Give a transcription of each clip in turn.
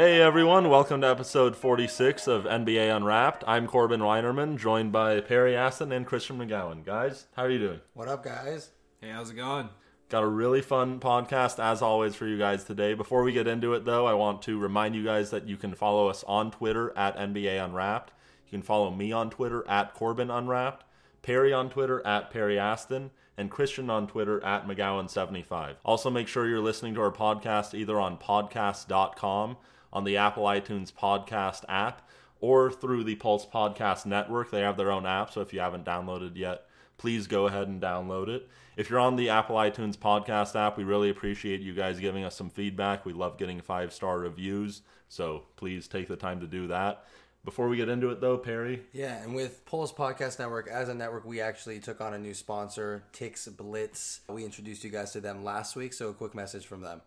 Hey everyone, welcome to episode 46 of NBA Unwrapped. I'm Corbin Weinerman, joined by Perry Aston and Christian McGowan. Guys, how are you doing? What up, guys? Hey, how's it going? Got a really fun podcast as always for you guys today. Before we get into it though, I want to remind you guys that you can follow us on Twitter at NBA Unwrapped. You can follow me on Twitter at Corbin Unwrapped, Perry on Twitter at Perry Aston, and Christian on Twitter at McGowan75. Also, make sure you're listening to our podcast either on podcast.com, on the Apple iTunes podcast app, or through the Pulse Podcast Network. They have their own app, so if you haven't downloaded yet, please go ahead and download it. If you're on the Apple iTunes podcast app, we really appreciate you guys giving us some feedback. We love getting five star reviews, so please take the time to do that. Before we get into it, though, Perry, Yeah, and with Pulse Podcast Network, as a network, we actually took on a new sponsor, Tix Blitz. We introduced you guys to them last week, so a quick message from them.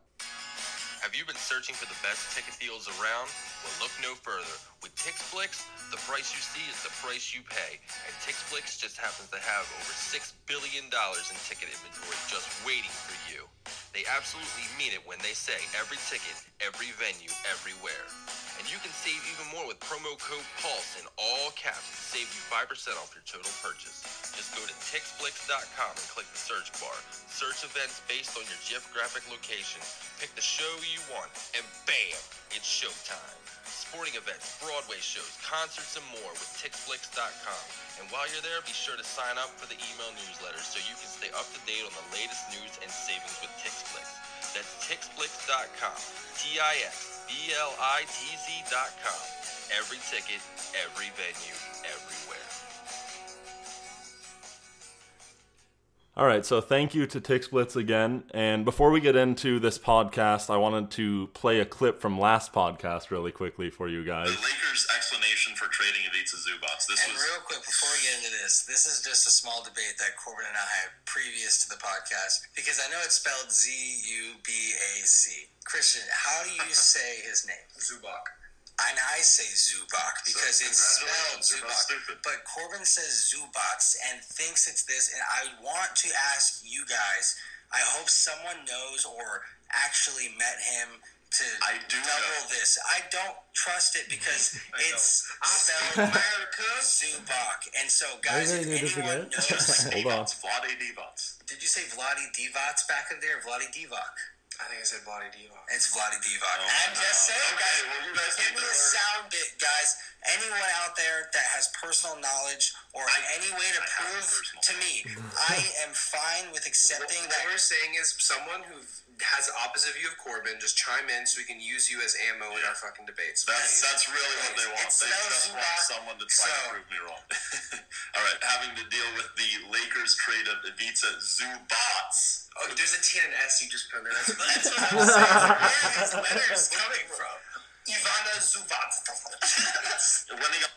Have you been searching for the best ticket deals around? Well, look no further. With TixBlitz, the price you see is the price you pay. And TixBlitz just happens to have over $6 billion in ticket inventory just waiting for you. They absolutely mean it when they say every ticket, every venue, everywhere. And you can save even more with promo code PULSE in all caps to save you 5% off your total purchase. Just go to tixblitz.com and click the search bar. Search events based on your geographic location. Pick the show you want, and bam, it's showtime. Sporting events, Broadway shows, concerts, and more with tixblitz.com. And while you're there, be sure to sign up for the email newsletter so you can stay up to date on the latest news and savings with TixBlitz. That's tixblitz.com. T I X B L I T Z.com. Every ticket, every venue, everywhere. All right, so thank you to TixBlitz again. And before we get into this podcast, I wanted to play a clip from last podcast really quickly for you guys. The Lakers' explanation for trading Ivica Zubats. This And was real quick, before we get into this, this is just a small debate that Corbin and I had previous to the podcast because I know it's spelled Z U B A C. Christian, how do you say his name? Zubak. And I say Zubak because So, it's spelled congratulations, Zubak. But Corbin says Zubats and thinks it's this. And I want to ask you guys. I hope someone knows or actually met him to I do double know. this. I don't trust it because I it's know. spelled America Zubak. And so, guys, if gonna do this anyone again? knows, Hold on. Vlade Divac. did you say Vladi Divac back in there? Vladi Divac. I think I said Vladi Divac. It's Vladi Divac. Oh, I'm no. just saying, Okay, guys. well, you guys give me a sound bit, guys. Anyone out there that has personal knowledge or any way to I prove to me, I am fine with accepting What that. we're saying is someone who has the opposite view of Corbin, just chime in so we can use you as ammo in our fucking debates. That's that's really what they want. It's They spelled just want someone to try so- to prove me wrong. All right, having to deal with the Lakers trade of Ivica Zubats. Oh, there's a T and an S you just put in there. That's, That's what I'm saying. Where are these letters coming from? Ivana Zubat. When he got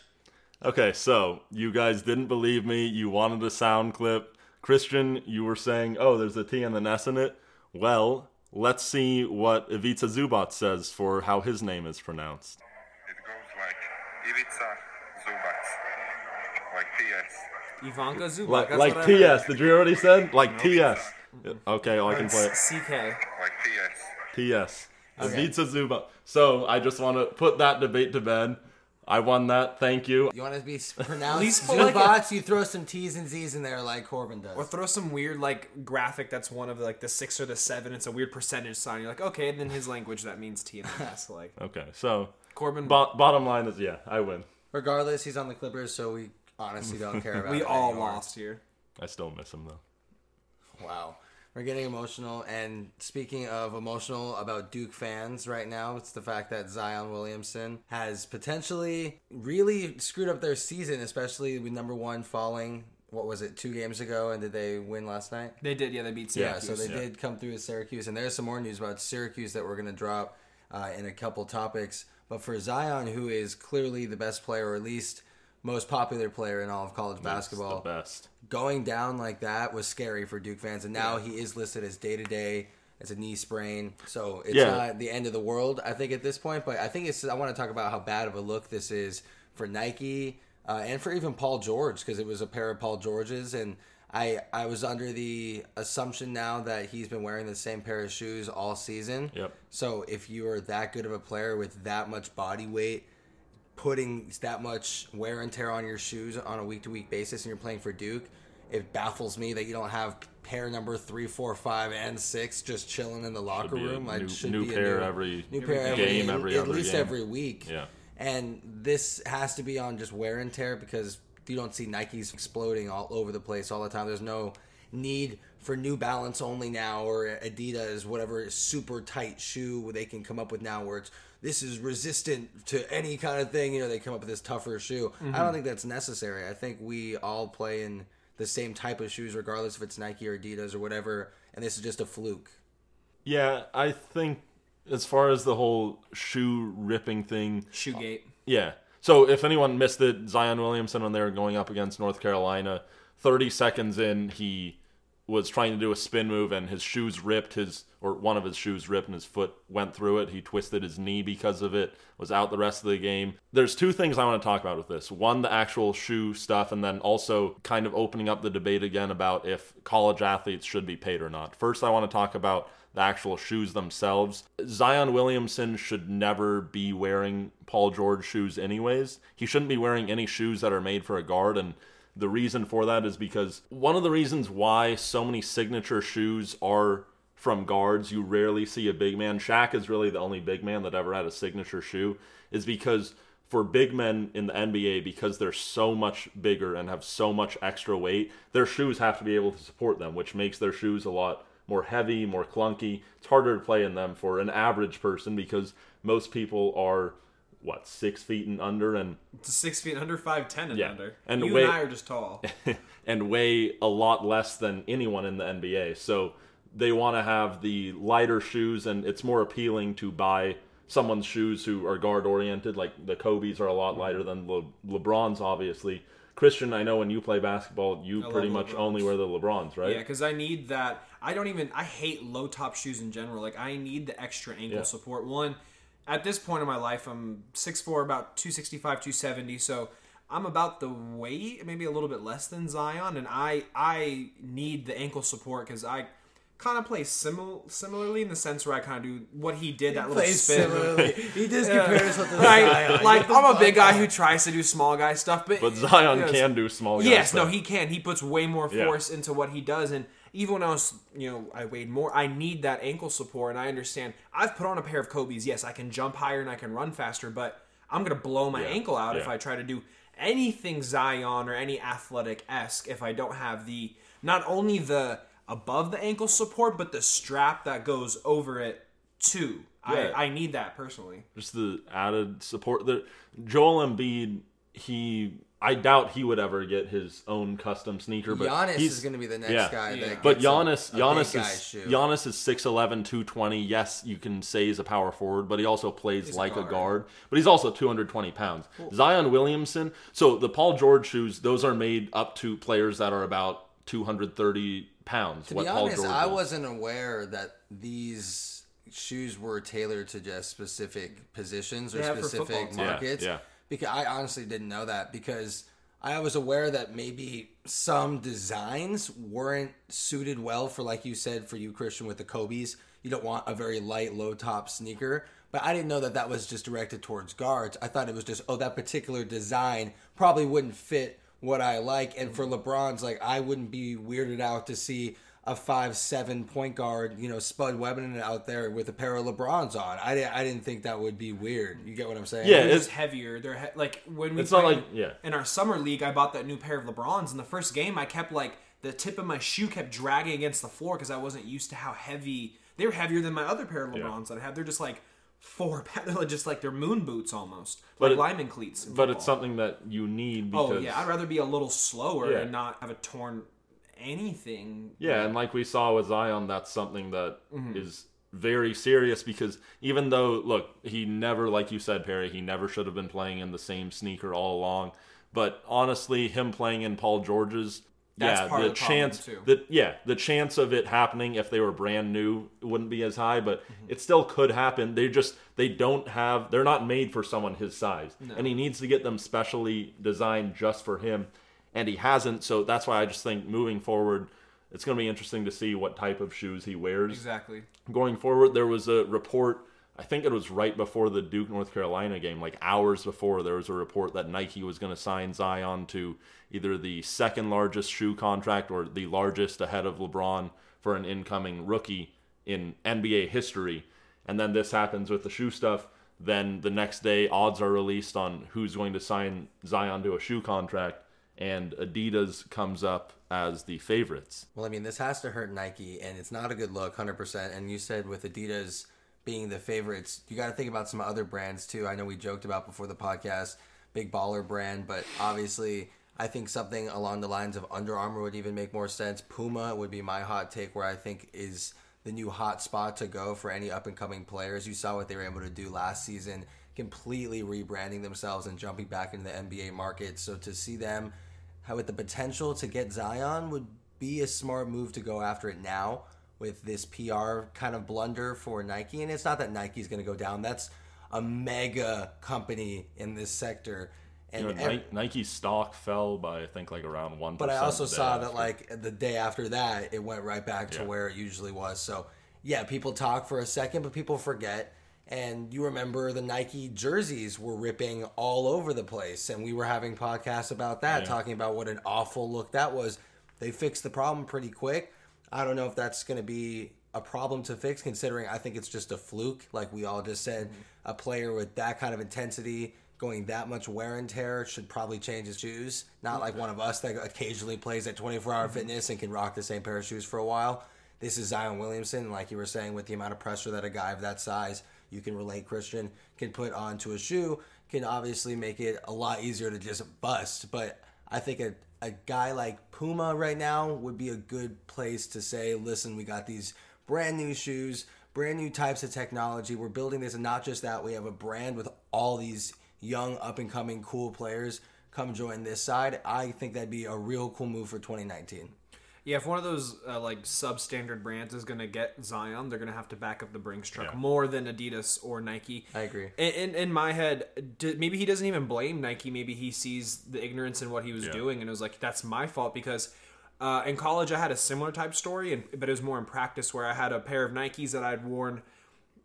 Okay, so you guys didn't believe me. You wanted a sound clip. Christian, you were saying, oh, there's a T and an S in it. Well, let's see what Ivica Zubat says for how his name is pronounced. It goes like Ivica Zubat, like TS. Ivanka Zubac. Like, that's like what TS. Did you already said? Like TS. Okay, I can play it. CK. Like TS. TS. Okay. Ivica Zubat. So I just want to put that debate to bed. I won that. Thank you. You want to be pronounced least put like a- Zubats? you throw some T's and Z's in there like Corbin does. Or throw some weird like graphic that's one of like the six or the seven. It's a weird percentage sign. You're like, okay, and then his language that means T and an S. Like Okay, so Corbin. bo- bottom line is, yeah, I win. Regardless, he's on the Clippers, so we honestly don't care about we it all anymore. lost here. I still miss him though. Wow. We're getting emotional. And speaking of emotional about Duke fans right now, it's the fact that Zion Williamson has potentially really screwed up their season, especially with number one falling. What was it, two games ago? And did they win last night? They did, yeah. They beat syracuse Yeah, so they yeah. did come through with Syracuse, and there's some more news about Syracuse that we're going to drop uh, in a couple topics. But for Zion, who is clearly the best player, or at least most popular player in all of college basketball, It's the best. going down like that was scary for Duke fans, and now he is listed as day to day as a knee sprain. So it's Yeah. not the end of the world, I think, at this point. But I think it's. I want to talk about how bad of a look this is for Nike uh, and for even Paul George because it was a pair of Paul Georges, and I I was under the assumption now that he's been wearing the same pair of shoes all season. Yep. So if you are that good of a player with that much body weight, putting that much wear and tear on your shoes on a week to week basis, and you're playing for Duke, it baffles me that you don't have pair number three, four, five, and six just chilling in the locker a room. Like new- should new be a pair new, every new pair game, every, every at least game. every week. Yeah. And this has to be on just wear and tear because you don't see Nikes exploding all over the place all the time. There's no need for New Balance only now or Adidas, whatever super tight shoe they can come up with now where it's this is resistant to any kind of thing. You know, they come up with this tougher shoe. I don't mm-hmm. think that's necessary. I think we all play in the same type of shoes, regardless if it's Nike or Adidas or whatever, and this is just a fluke. Yeah, I think as far as the whole shoe ripping thing, Shoegate. Uh, yeah. So if anyone missed it, Zion Williamson when they were going up against North Carolina, 30 seconds in, he was trying to do a spin move and his shoes ripped his or one of his shoes ripped and his foot went through it. He twisted his knee because of it, was out the rest of the game. There's two things I want to talk about with this. One, the actual shoe stuff, and then also kind of opening up the debate again about if college athletes should be paid or not. First, I want to talk about the actual shoes themselves. Zion Williamson should never be wearing Paul George shoes, anyways. He shouldn't be wearing any shoes that are made for a guard. And the reason for that is because one of the reasons why so many signature shoes are from guards, you rarely see a big man. Shaq is really the only big man that ever had a signature shoe, is because for big men in the NBA, because they're so much bigger and have so much extra weight, their shoes have to be able to support them, which makes their shoes a lot more heavy, more clunky. It's harder to play in them for an average person because most people are what six feet and under and six feet under, five ten and Yeah. under. And you wait- and I are just tall. and weigh a lot less than anyone in the NBA. So they want to have the lighter shoes, and it's more appealing to buy someone's shoes who are guard oriented. Like the Kobe's are a lot mm-hmm. lighter than Le- LeBron's, obviously. Christian, I know when you play basketball, you I pretty much LeBrons. only wear the LeBrons, right? Yeah, because I need that. I don't even. I hate low top shoes in general. Like I need the extra ankle Yeah. support. One, at this point in my life, I'm 6'4", about 265, 270. So I'm about the weight, maybe a little bit less than Zion, and I I need the ankle support because I kind of play simil- similarly in the sense where I kind of do what he did that little spin. similarly. He just Yeah. compares with the Right? Zion. Like I'm a big guy who tries to do small guy stuff, but But Zion Yes. can do small guys. Yes, no, he can. He puts way more Yeah. force into what he does, and even when I was, you know, I weighed more. I need that ankle support, and I understand. I've put on a pair of Kobe's. Yes, I can jump higher and I can run faster, but I'm gonna blow my Yeah, ankle out if. I try to do anything Zion or any athletic esque if I don't have the not only the above the ankle support, but the strap that goes over it too. Yeah. I, I need that personally. just the added support. The Joel Embiid, he I doubt he would ever get his own custom sneaker. But Giannis he's- is going to be the next yeah. guy. Yeah. That But gets a- Giannis, a Giannis is shoe. Giannis is 6'11", 220. Yes, you can say he's a power forward, but he also plays a like a guard. guard. But he's also two hundred twenty pounds. Zion Williamson. So the Paul George shoes, those are made up to players that are about two hundred thirty pounds. To what be Paul honest, George I is. wasn't aware that these shoes were tailored to just specific positions or Yeah, specific football teams. Yeah, markets. yeah. Because I honestly didn't know that because I was aware that maybe some designs weren't suited well for, like you said, for you Christian with the Kobe's. You don't want a very light, low top sneaker. But I didn't know that that was just directed towards guards. I thought it was just, oh, that particular design probably wouldn't fit what I like. And for LeBron's, like, I wouldn't be weirded out to see a five seven point guard, you know, Spud Webber out there with a pair of LeBrons on. I, didn't- I didn't think that would be weird. You get what I'm saying? Yeah, They're it's- heavier. They're he- like when we It's not like- yeah. in our summer league. I bought that new pair of Lebrons. In the first game, I kept like the tip of my shoe kept dragging against the floor because I wasn't used to how heavy they were. Heavier than my other pair of Lebrons that I have. They're just like four. pounds. They're just like they're moon boots almost, But like it- lineman cleats. in But it's something that you need because Oh yeah, I'd rather be a little slower Yeah. and not have a torn anything. Yeah, and like we saw with Zion, that's something that is Mm-hmm. very serious because even though, look, he never, like you said, Perry, he never should have been playing in the same sneaker all along. But honestly, him playing in Paul George's, That's yeah, the the chance, that yeah, the chance of it happening if they were brand new wouldn't be as high, but Mm-hmm. it still could happen. They just they don't have, they're not made for someone his size, and he needs to get them specially designed just for him. And he hasn't. So that's why I just think moving forward, it's going to be interesting to see what type of shoes he wears Exactly. going forward. There was a report, I think it was right before the Duke North Carolina game, like hours before, there was a report that Nike was going to sign Zion to either the second largest shoe contract or the largest ahead of LeBron for an incoming rookie in NBA history. And then this happens with the shoe stuff. Then the next day, odds are released on who's going to sign Zion to a shoe contract, and Adidas comes up as the favorites. Well, I mean, this has to hurt Nike, and it's not a good look, 100%. And you said with Adidas being the favorites, you got to think about some other brands too. I know we joked about before the podcast, big baller brand, but obviously, I think something along the lines of Under Armour would even make more sense. Puma would be my hot take, where I think is the new hot spot to go for any up and coming players. You saw what they were able to do last season, completely rebranding themselves and jumping back into the NBA market. So to see them with the potential to get Zion would be a smart move to go after it now with this PR kind of blunder for Nike. And it's not that Nike's going to go down. That's a mega company in this sector. And You know, ev- Ni- Nike's stock fell by I think like around one. but I also saw that like the day after that, it went right back to Yeah. where it usually was. So yeah, people talk for a second, but people forget. And you remember the Nike jerseys were ripping all over the place, and we were having podcasts about that, Yeah. talking about what an awful look that was. They fixed the problem pretty quick. I don't know if that's going to be a problem to fix, considering I think it's just a fluke, like we all just said. Mm-hmm. A player with that kind of intensity, going that much wear and tear, should probably change his shoes. Not like one of us that occasionally plays at 24 hour mm-hmm. fitness and can rock the same pair of shoes for a while. This is Zion Williamson, like you were saying, with the amount of pressure that a guy of that size, you can relate Christian, can put onto a shoe, can obviously make it a lot easier to just bust. But I think a, a guy like Puma right now would be a good place to say, listen, we got these brand new shoes, brand new types of technology. We're building this, and not just that, we have a brand with all these young, up and coming, cool players. Come join this side. I think that'd be a real cool move for 2019. Yeah, if one of those uh, like substandard brands is going to get Zion, they're going to have to back up the Brinks truck Yeah. more than Adidas or Nike. I agree. In, in, in my head, d- maybe he doesn't even blame Nike. Maybe he sees the ignorance in what he was Yeah. doing and it was like, that's my fault because uh, in college I had a similar type story, and but it was more in practice where I had a pair of Nikes that I'd worn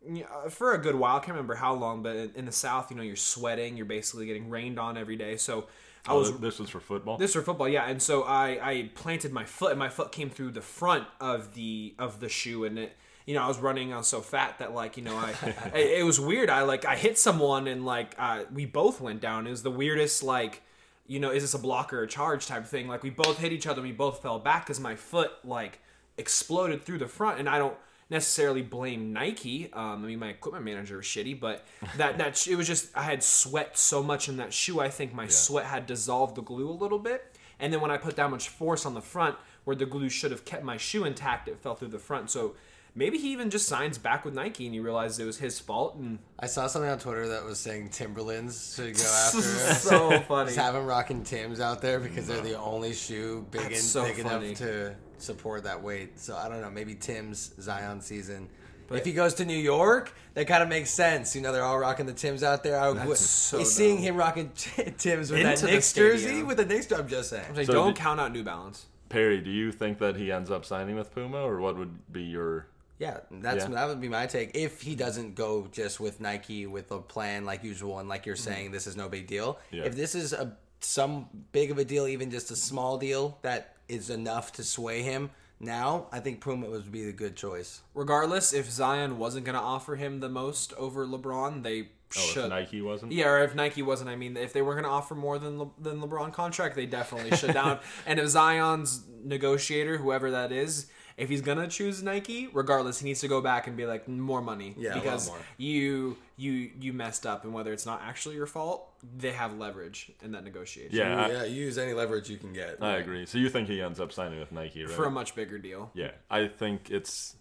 yeah, for a good while. I can't remember how long, but in, in the South, you know, you're sweating, you're basically getting rained on every day. So I Oh, was th- this was for football. this for football, yeah. And so I I planted my foot, and my foot came through the front of the of the shoe, and it. You know, I was running. I was so fat that, like, you know, I it, it was weird. I like I hit someone, and like uh, we both went down. It was the weirdest, like, you know, is this a block or a charge type thing? Like we both hit each other. and We both fell back because my foot like exploded through the front, and I don't necessarily blame Nike. Um, I mean, my equipment manager was shitty, but that that it was just I had sweat so much in that shoe. I think my sweat had dissolved the glue a little bit, and then when I put that much force on the front, where the glue should have kept my shoe intact, it fell through the front. So maybe he even just signs back with Nike, and he realized it was his fault. And I saw something on Twitter that was saying Timberlands should go after him. so funny. Just have him rocking Tims out there because they're the only shoe big That's and so big funny. enough to support that weight. So I don't know, maybe Tim's Zion season. But if he goes to New York, that kind of makes sense. You know, they're all rocking the Tims out there. I would, That's so is seeing dumb. him rocking Tims with Into that the Knicks jersey stadium. with the Knicks. I'm just saying. Like, So don't did- count out New Balance. Perry, do you think that he ends up signing with Puma, or what would be your? Yeah, that's Yeah. that would be my take. If he doesn't go just with Nike with a plan like usual, and like you're mm-hmm. saying, this is no big deal. Yeah. If this is a some big of a deal, even just a small deal that is enough to sway him, now I think Puma would be the good choice. Regardless, if Zion wasn't going to offer him the most over LeBron, they Oh, should. if Nike wasn't. Yeah, or if Nike wasn't, I mean, if they weren't going to offer more than Le- than LeBron contract, they definitely should down. And if Zion's negotiator, whoever that is, if he's gonna choose Nike, regardless, he needs to go back and be like more money Yeah, a lot because more. you you you messed up, and whether it's not actually your fault, they have leverage in that negotiation Yeah, I, yeah, use any leverage you can get. I agree. So you think he ends up signing with Nike, right? for a much bigger deal. Yeah, I think it's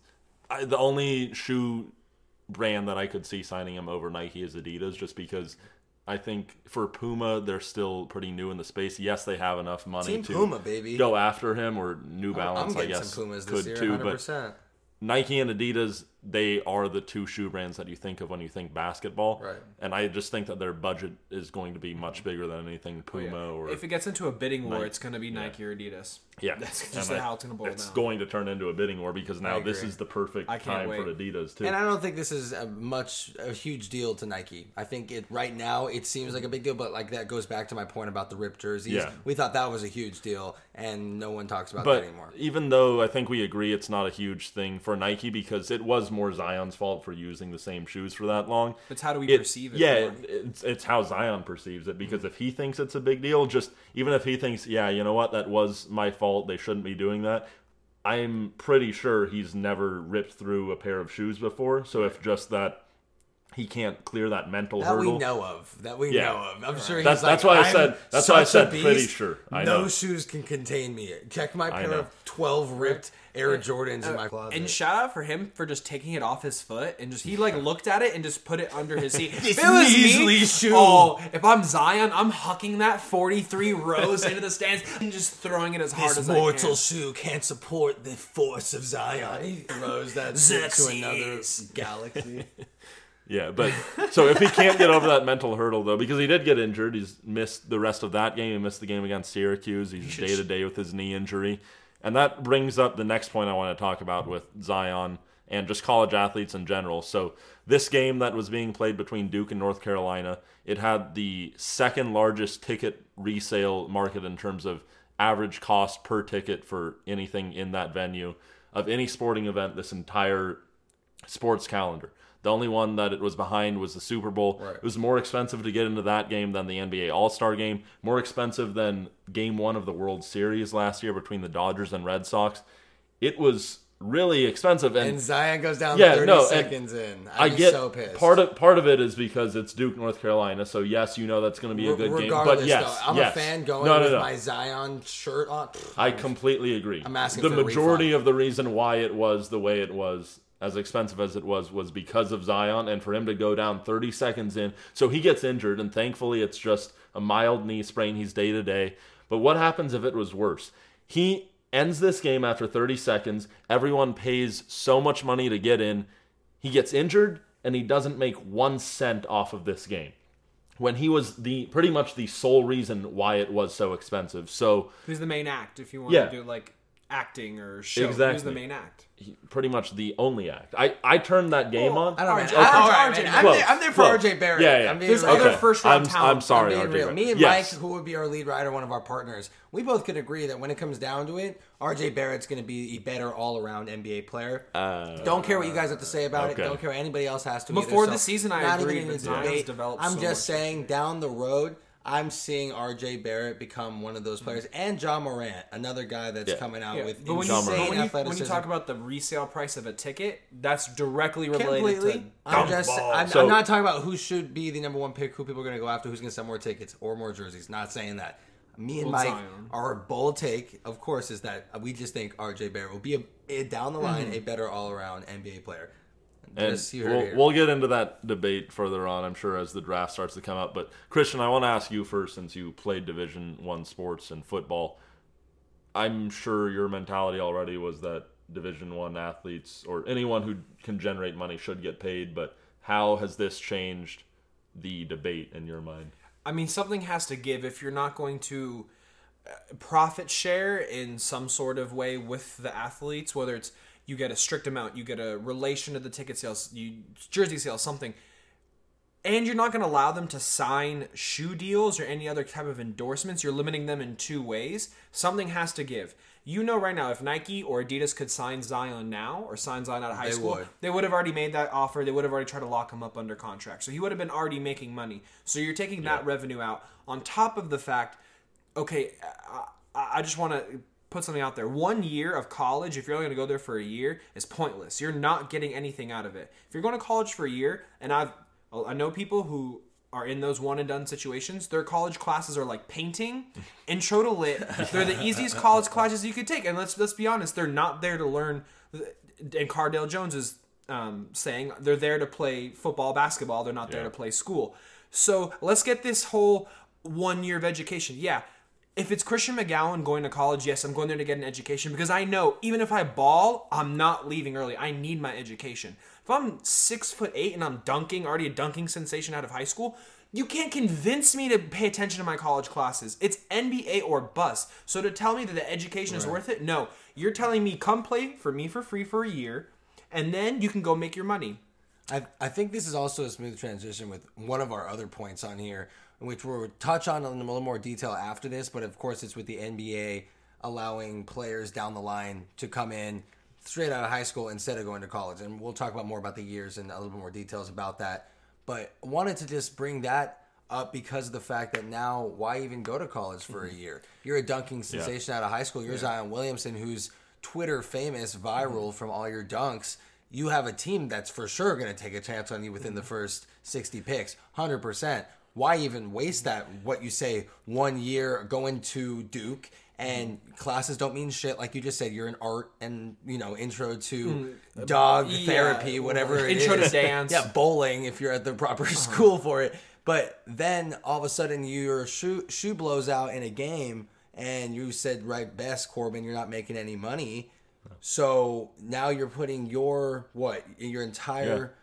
I, the only shoe brand that I could see signing him over Nike is Adidas, just because I think for Puma they're still pretty new in the space. Yes, they have enough money Team to Puma, baby. go after him, or New I'm Balance, I guess, some Pumas this could year, too. But. Nike and Adidas, they are the two shoe brands that you think of when you think basketball. Right. And I just think that their budget is going to be much bigger than anything oh, Puma or If it gets into a bidding war, Nike. it's going to be Nike or Adidas. yeah, That's just I- how it's going to boil It's down. going to turn into a bidding war because now this is the perfect I can't time for. Adidas too. And I don't think this is a much a huge deal to Nike. I think it right now it seems like a big deal, but like that goes back to my point about the ripped jerseys. Yeah. We thought that was a huge deal, and no one talks about but that anymore. even though I think we agree it's not a huge thing for Nike because it was more Zion's fault for using the same shoes for that long. It's how do we It- perceive it Yeah, it, it's it's how Zion perceives it because if he thinks it's a big deal, just even if he thinks, yeah, you know what, that was my fault, they shouldn't be doing that. I'm pretty sure he's never ripped through a pair of shoes before. So if just that he can't clear that mental hurdle. That hurdle, we know of. That we Yeah. know of. I'm sure he's That's- like, that's why I said- that's why I such a said pretty sure. I no know. shoes can contain me. Check my pair of 12 ripped Air Jordans in uh, my closet. And shout out for him for just taking it off his foot and just he like looked at it and just put it under his seat. This if it was me, shoe. oh, if I'm Zion, I'm hucking that 43 rows into the stands and just throwing it as hard this as mortal I can. shoe can't support the force of Zion. He throws that shit to another galaxy. Yeah, but so if he can't get over that mental hurdle though, because he did get injured, he's missed the rest of that game. He missed the game against Syracuse. He's day to day with his knee injury, and that brings up the next point I want to talk about with Zion and just college athletes in general. So this game that was being played between Duke and North Carolina, it had the second largest ticket resale market in terms of average cost per ticket for anything in that venue of any sporting event this entire sports calendar. The only one that it was behind was the Super Bowl. Right. It was more expensive to get into that game than the NBA All Star game, more expensive than game one of the World Series last year between the Dodgers and Red Sox. It was really expensive. And, And Zion goes down Yeah, 30 no, seconds in. I I'd be get so pissed. part of part of it is because it's Duke, North Carolina. So yes, you know that's going to be a good game. But yes, though, I'm yes. a fan going no, no, with no. my Zion shirt on. I completely agree. I'm asking the majority of the reason why it was the way it was, as expensive as it was, was because of Zion and for him to go down 30 seconds in. So he gets injured, and thankfully it's just a mild knee sprain. He's day to day. But what happens if it was worse? He ends this game after 30 seconds. Everyone pays so much money to get in. He gets injured, and he doesn't make one cent off of this game. When he was the pretty much the sole reason why it was so expensive. So Who's the main act if you want Yeah. to do like acting or show? Who's Exactly. the main act? he- pretty much the only act. I, I turned that game on. I don't know. RJ. man. All right, RJ. man. I'm, Close, there, I'm there for close. RJ Barrett. Yeah, yeah. I'm being There's real. other first round I'm, talent. I'm sorry, I'm RJ. real. Me and yes. Mike, who would be our lead writer, one of our partners, we both could agree that when it comes down to it, RJ Barrett's going to be a better all-around NBA player. Uh, don't care what you guys have to say about okay. it. Don't care what anybody else has to. Before either. the season, I not agree, even but into Zion's debate. developed I'm so just saying, down the road. I'm seeing RJ Barrett become one of those players, and Ja Morant, another guy that's Yeah. coming out Yeah, with but when you, Ja insane but when, you, athleticism. when you talk about the resale price of a ticket, that's directly related completely. to I'm just. I'm, So- I'm not talking about who should be the number one pick, who people are going to go after, who's going to sell more tickets or more jerseys. Not saying that. Me and Mike, Zion. our bold take, of course, is that we just think RJ Barrett will be a, a down the line Mm-hmm. a better all around NBA player. And heard it we'll, we'll get into that debate further on, I'm sure, as the draft starts to come up. But Christian, I want to ask you first, since you played Division One sports and football. I'm sure your mentality already was that Division One athletes or anyone who can generate money should get paid. But how has this changed the debate in your mind? I mean, something has to give if you're not going to uh, profit share in some sort of way with the athletes, whether it's you get a strict amount, you get a relation to the ticket sales, you jersey sales, something, and you're not going to allow them to sign shoe deals or any other type of endorsements. You're limiting them in two ways. Something has to give. You know right now, if Nike or Adidas could sign Zion now or sign Zion out of high They school, would. they would have already made that offer. They would have already tried to lock him up under contract. So he would have been already making money. So you're taking that revenue out on top of the fact, okay, I, I just want to put something out there. One year of college, if you're only going to go there for a year, is pointless. You're not getting anything out of it. If you're going to college for a year, and I've I know people who are in those one and done situations. Their college classes are like painting, intro to lit. They're the easiest college classes you could take. And let's let's be honest, they're not there to learn. And Cardale Jones is um, saying they're there to play football, basketball. They're not there Yeah. to play school. So let's get this whole one year of education. Yeah, if it's Christian McGowan going to college, yes, I'm going there to get an education because I know even if I ball, I'm not leaving early. I need my education. If I'm six foot eight and I'm dunking, already a dunking sensation out of high school, you can't convince me to pay attention to my college classes. It's NBA or bust. So to tell me that the education is worth it, no. You're telling me come play for me for free for a year, and then you can go make your money. I, I think this is also a smooth transition with one of our other points on here, which we'll touch on in a little more detail after this. But of course, it's with the NBA allowing players down the line to come in straight out of high school instead of going to college. And we'll talk about more about the years and a little bit more details about that. But wanted to just bring that up because of the fact that now, why even go to college for a mm-hmm. year? You're a dunking sensation out of high school. You're Zion Williamson, who's Twitter famous, viral mm-hmm. from all your dunks. You have a team that's for sure going to take a chance on you within the mm-hmm. first 60 picks, 100%. Why even waste that, what you say, one year going to Duke? And classes don't mean shit like you just said you're in art and you know intro to hmm. dog yeah, therapy whatever it intro to dance. yeah bowling if you're at the proper uh-huh. school for it. But then all of a sudden your shoe shoe blows out in a game and you said right best corbin you're not making any money. So now you're putting your what your entire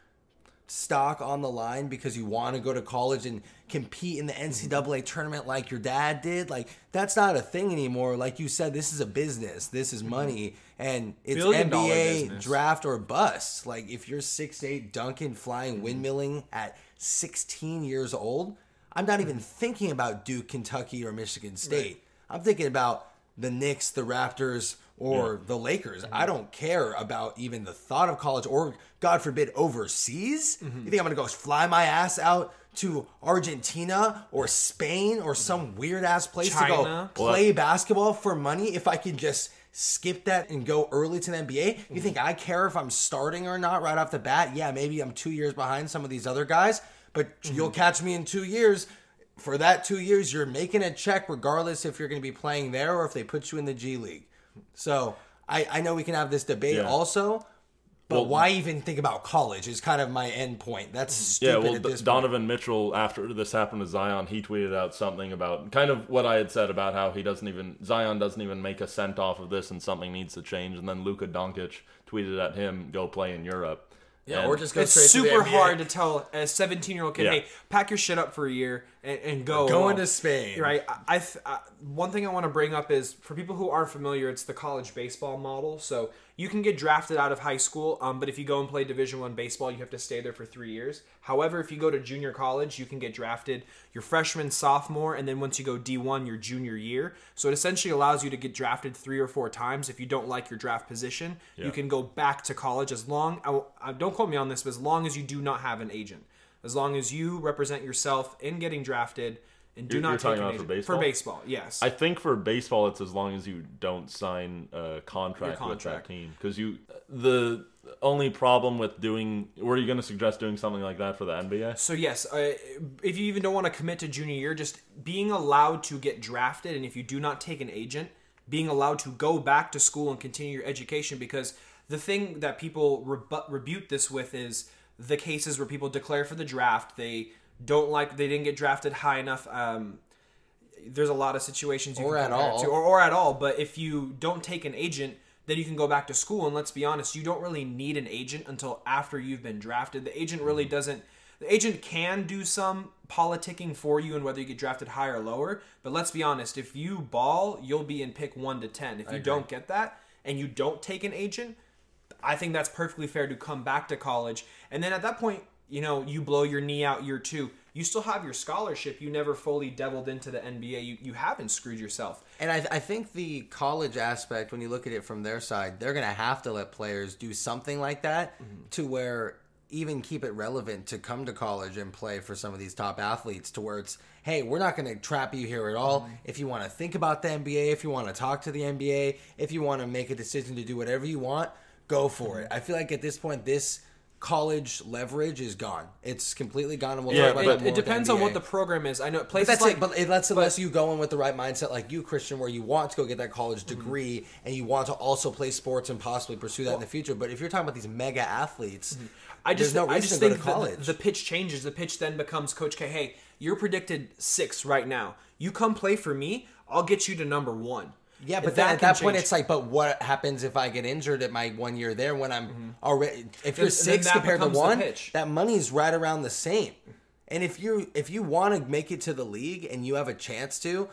stock on the line because you want to go to college and compete in the mm-hmm. NCAA tournament like your dad did. Like that's not a thing anymore. Like you said, this is a business. This is mm-hmm. money, and it's Billion NBA draft or bust. Like if you're six eight dunking, flying, mm-hmm. windmilling at 16 years old, I'm not even thinking about Duke, Kentucky, or Michigan State. I'm thinking about the Knicks, the Raptors, or the Lakers. I mm-hmm. don't care about even the thought of college or, God forbid, overseas. You mm-hmm. think I'm going to go fly my ass out to Argentina or Spain or some mm-hmm. weird ass place to go play basketball for money if I can just skip that and go early to the NBA? You think I care if I'm starting or not right off the bat? Yeah, maybe I'm two years behind some of these other guys, but you'll catch me in two years. For that two years, you're making a check regardless if you're going to be playing there or if they put you in the G League. So I, I know we can have this debate Yeah. also, but Well- why even think about college is kind of my end point. That's Yeah, stupid well, at D- this point. Donovan Mitchell, after this happened to Zion, he tweeted out something about kind of what I had said about how he doesn't even Zion doesn't even make a cent off of this, and something needs to change. And then Luka Doncic tweeted at him, "Go play in Europe." Yeah, And- or just go It's straight to super the NBA. hard to tell a 17 year old kid, Yeah. hey, pack your shit up for a year and, and go. Going Uh, to Spain. Right. I, I, th- I one thing I want to bring up is for people who aren't familiar, it's the college baseball model. So you can get drafted out of high school, um, but if you go and play Division One baseball, you have to stay there for three years. However, if you go to junior college, you can get drafted your freshman, sophomore, and then once you go D1, your junior year. So it essentially allows you to get drafted three or four times. If you don't like your draft position, you can go back to college as long. I, I, don't quote me on this, but as long as you do not have an agent, as long as you represent yourself in getting drafted. And do You're- not you're take talking an about for baseball? For baseball, yes. I think for baseball, it's as long as you don't sign a contract, Your with that team. Because you, the only problem with doing, were you going to suggest doing something like that for the NBA? So yes, uh, if you even don't want to commit to junior year, just being allowed to get drafted, and if you do not take an agent, being allowed to go back to school and continue your education. Because the thing that people rebu- rebuke this with is the cases where people declare for the draft, they don't like, they didn't get drafted high enough. Um, there's a lot of situations you Or can at all. to, or, or at all. But if you don't take an agent, then you can go back to school. And let's be honest, you don't really need an agent until after you've been drafted. The agent really Mm-hmm. doesn't. The agent can do some politicking for you and whether you get drafted higher or lower. But let's be honest, if you ball, you'll be in pick one to ten. If you don't get that and you don't take an agent, I think that's perfectly fair to come back to college. And then at that point, you know, you blow your knee out year two. You still have your scholarship. You never fully deviled into the NBA. You, you haven't screwed yourself. And I, I think the college aspect, when you look at it from their side, they're going to have to let players do something like that mm-hmm. to where even keep it relevant to come to college and play for some of these top athletes to where it's, hey, we're not going to trap you here at all. Mm-hmm. If you want to think about the NBA, if you want to talk to the NBA, if you want to make a decision to do whatever you want, go for it. I feel like at this point, this college leverage is gone. It's completely gone. And we'll Yeah, talk about but It, it depends on what the program is. I know But places that's like it. But it, that's unless you go in with the right mindset, like you, Christian, where you want to go get that college mm-hmm. degree and you want to also play sports and possibly pursue that in the future. But if you're talking about these mega athletes, mm-hmm. I just, no I just think the, the pitch changes. The pitch then becomes Coach K. Hey, you're predicted six right now. You come play for me. I'll get you to number one. Yeah, but then at that point, it's like, but what happens if I get injured at my one year there when I'm already? If you're six that compared to one, that money's right around the same. And if you if you want to make it to the league and you have a chance to,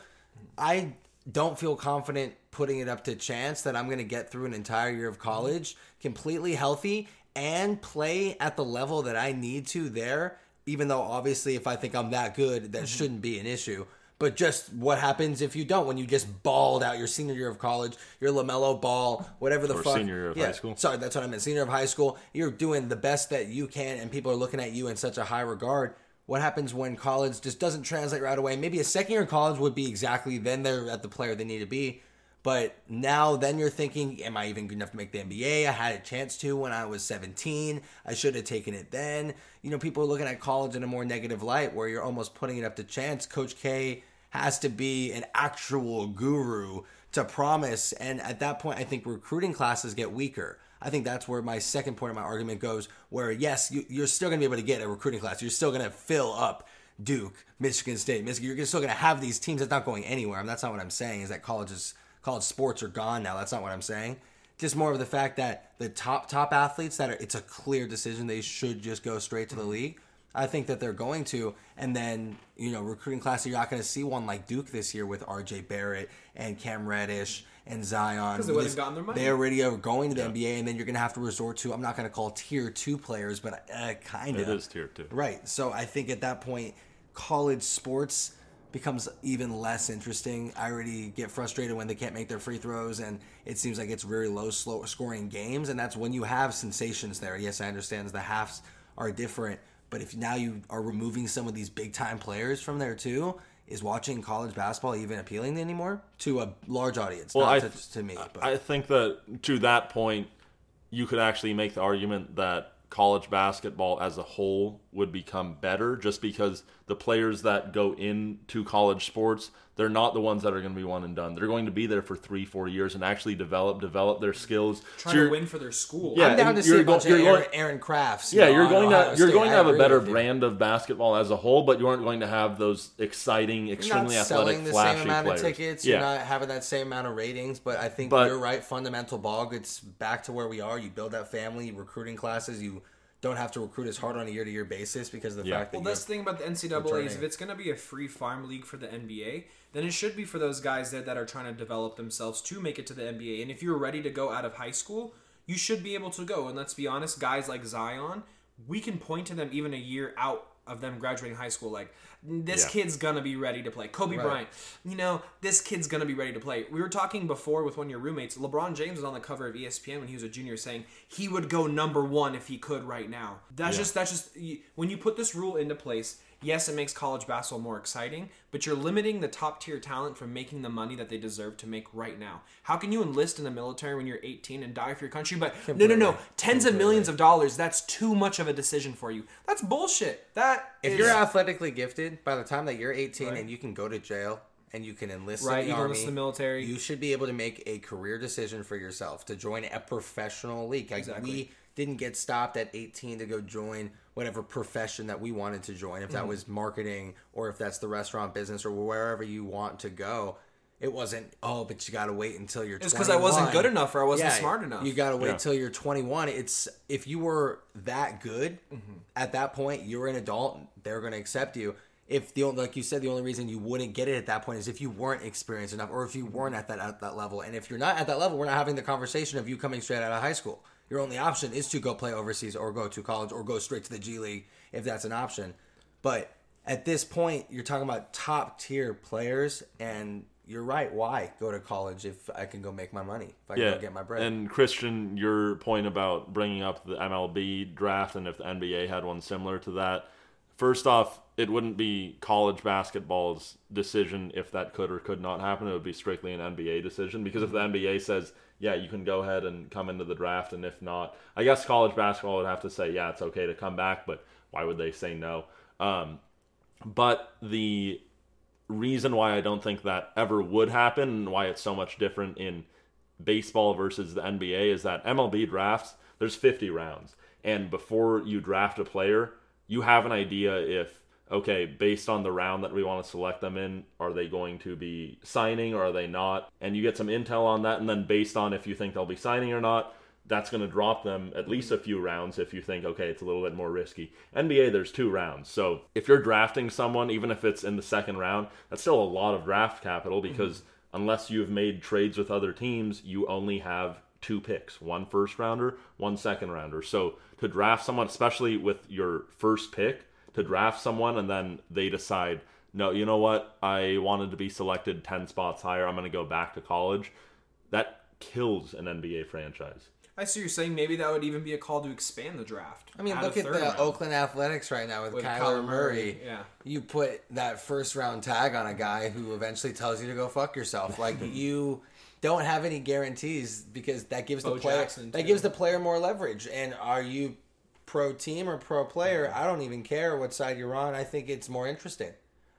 I don't feel confident putting it up to chance that I'm going to get through an entire year of college completely healthy and play at the level that I need to there. Even though obviously, if I think I'm that good, that shouldn't be an issue. But just what happens if you don't? When you just balled out your senior year of college, your Lamelo Ball, whatever the Or fuck. senior year of high school. Sorry, that's what I meant. Senior of high school, you're doing the best that you can, and people are looking at you in such a high regard. What happens when college just doesn't translate right away? Maybe a second year in college would be exactly then they're at the player they need to be. But now, then you're thinking, am I even good enough to make the NBA? I had a chance to when I was 17. I should have taken it then. You know, people are looking at college in a more negative light where you're almost putting it up to chance. Coach K has to be an actual guru to promise. And at that point, I think recruiting classes get weaker. I think that's where my second point of my argument goes. Where yes, you, you're still going to be able to get a recruiting class. You're still going to fill up Duke, Michigan State, Michigan. You're still going to have these teams. That's not going anywhere. I mean, that's not what I'm saying. Is that colleges, college sports are gone now. That's not what I'm saying. Just more of the fact that the top top athletes that are, it's a clear decision they should just go straight to the league. I think that they're going to, and then you know, recruiting class. You're not going to see one like Duke this year with R.J. Barrett and Cam Reddish and Zion. 'Cause they wouldn't have gotten their money. They already are going to the NBA, and then you're going to have to resort to. I'm not going to call tier two players, but uh, kind of. It is tier two. Right. So I think at that point, college sports becomes even less interesting. I already get frustrated when they can't make their free throws, and it seems like it's very low, slow scoring games. And that's when you have sensations there. Yes, I understand the halves are different, but if now you are removing some of these big time players from there too, is watching college basketball even appealing anymore to a large audience? Well, not I to, to me. But. I think that to that point, you could actually make the argument that college basketball as a whole would become better just because the players that go into college sports they're not the ones that are going to be one and done they're going to be there for three four years and actually develop develop their skills trying So to win for their school. Yeah, I'm down to see you're a bunch go- of you're Aaron, going- Aaron Crafts. you yeah, know, you're going Ohio to you're going to have a better brand of basketball as a whole, but you aren't going to have those exciting, extremely You're extremely not athletic, selling the flashy same amount players. of tickets. yeah, You're not having that same amount of ratings. But I think But- you're right. Fundamental ball. It's back to where we are. You build that family, recruiting classes. You don't have to recruit as hard on a year to year basis because of the Yeah. fact that Well, you that's the thing about the NCAA is if it's going to be a free farm league for the NBA, then it should be for those guys that, that are trying to develop themselves to make it to the NBA. And if you're ready to go out of high school, you should be able to go. And let's be honest, guys like Zion, we can point to them even a year out of them graduating high school. Like, this Yeah. kid's to be ready to play. Kobe Right. Bryant, you know, this kid's to be ready to play. We were talking before with one of your roommates. LeBron James was on the cover of ESPN when he was a junior saying he would go number one if he could right now. That's Yeah. just that's just when you put this rule into place yes it makes college basketball more exciting but you're limiting the top tier talent from making the money that they deserve to make right now how can you enlist in the military when you're 18 and die for your country but no no no Completely. tens of millions of dollars that's too much of a decision for you that's bullshit that if is- you're athletically gifted, by the time that you're 18 Right. and you can go to jail and you can enlist Right, in you the army, enlist the military. you should be able to make a career decision for yourself to join a professional league. Like Exactly. we didn't get stopped at 18 to go join whatever profession that we wanted to join. If that Mm-hmm. was marketing or if that's the restaurant business or wherever you want to go. It wasn't. Oh, but you got to wait until you're. It's because I wasn't good enough or I wasn't smart enough. You got to wait Yeah. till you're 21. It's if you were that good Mm-hmm. at that point, you're an adult. They're going to accept you. If the only, like you said, the only reason you wouldn't get it at that point is if you weren't experienced enough, or if you weren't at that at that level. And if you're not at that level, we're not having the conversation of you coming straight out of high school. Your only option is to go play overseas, or go to college, or go straight to the G League if that's an option. But at this point, you're talking about top tier players, and you're right. Why go to college if I can go make my money? If I can yeah. go get my bread? And Christian, your point about bringing up the MLB draft and if the NBA had one similar to that. First off, it wouldn't be college basketball's decision if that could or could not happen. It would be strictly an NBA decision because if the NBA says, yeah, you can go ahead and come into the draft, and if not, I guess college basketball would have to say, yeah, it's okay to come back, but why would they say no? Um, but the reason why I don't think that ever would happen and why it's so much different in baseball versus the NBA is that MLB drafts, there's 50 rounds. And before you draft a player, you have an idea if okay, based on the round that we want to select them in, are they going to be signing or are they not? And you get some intel on that, and then based on if you think they'll be signing or not, that's going to drop them at least a few rounds if you think, okay, it's a little bit more risky. NBA, there's two rounds. So if you're drafting someone, even if it's in the second round, that's still a lot of draft capital mm-hmm. because unless you've made trades with other teams, you only have two picks one first rounder, one second rounder. So to draft someone, especially with your first pick, to draft someone and then they decide, no, you know what? I wanted to be selected 10 spots higher. I'm going to go back to college. That kills an NBA franchise. I see you're saying maybe that would even be a call to expand the draft. I mean, Add look at the round. Oakland Athletics right now with, With Kyler, Kyler Murray. Murray, yeah. You put that first round tag on a guy who eventually tells you to go fuck yourself. Like you don't have any guarantees because that gives Bo the player that gives the player more leverage. And are you pro team or pro player? I don't even care what side you're on. I think it's more interesting.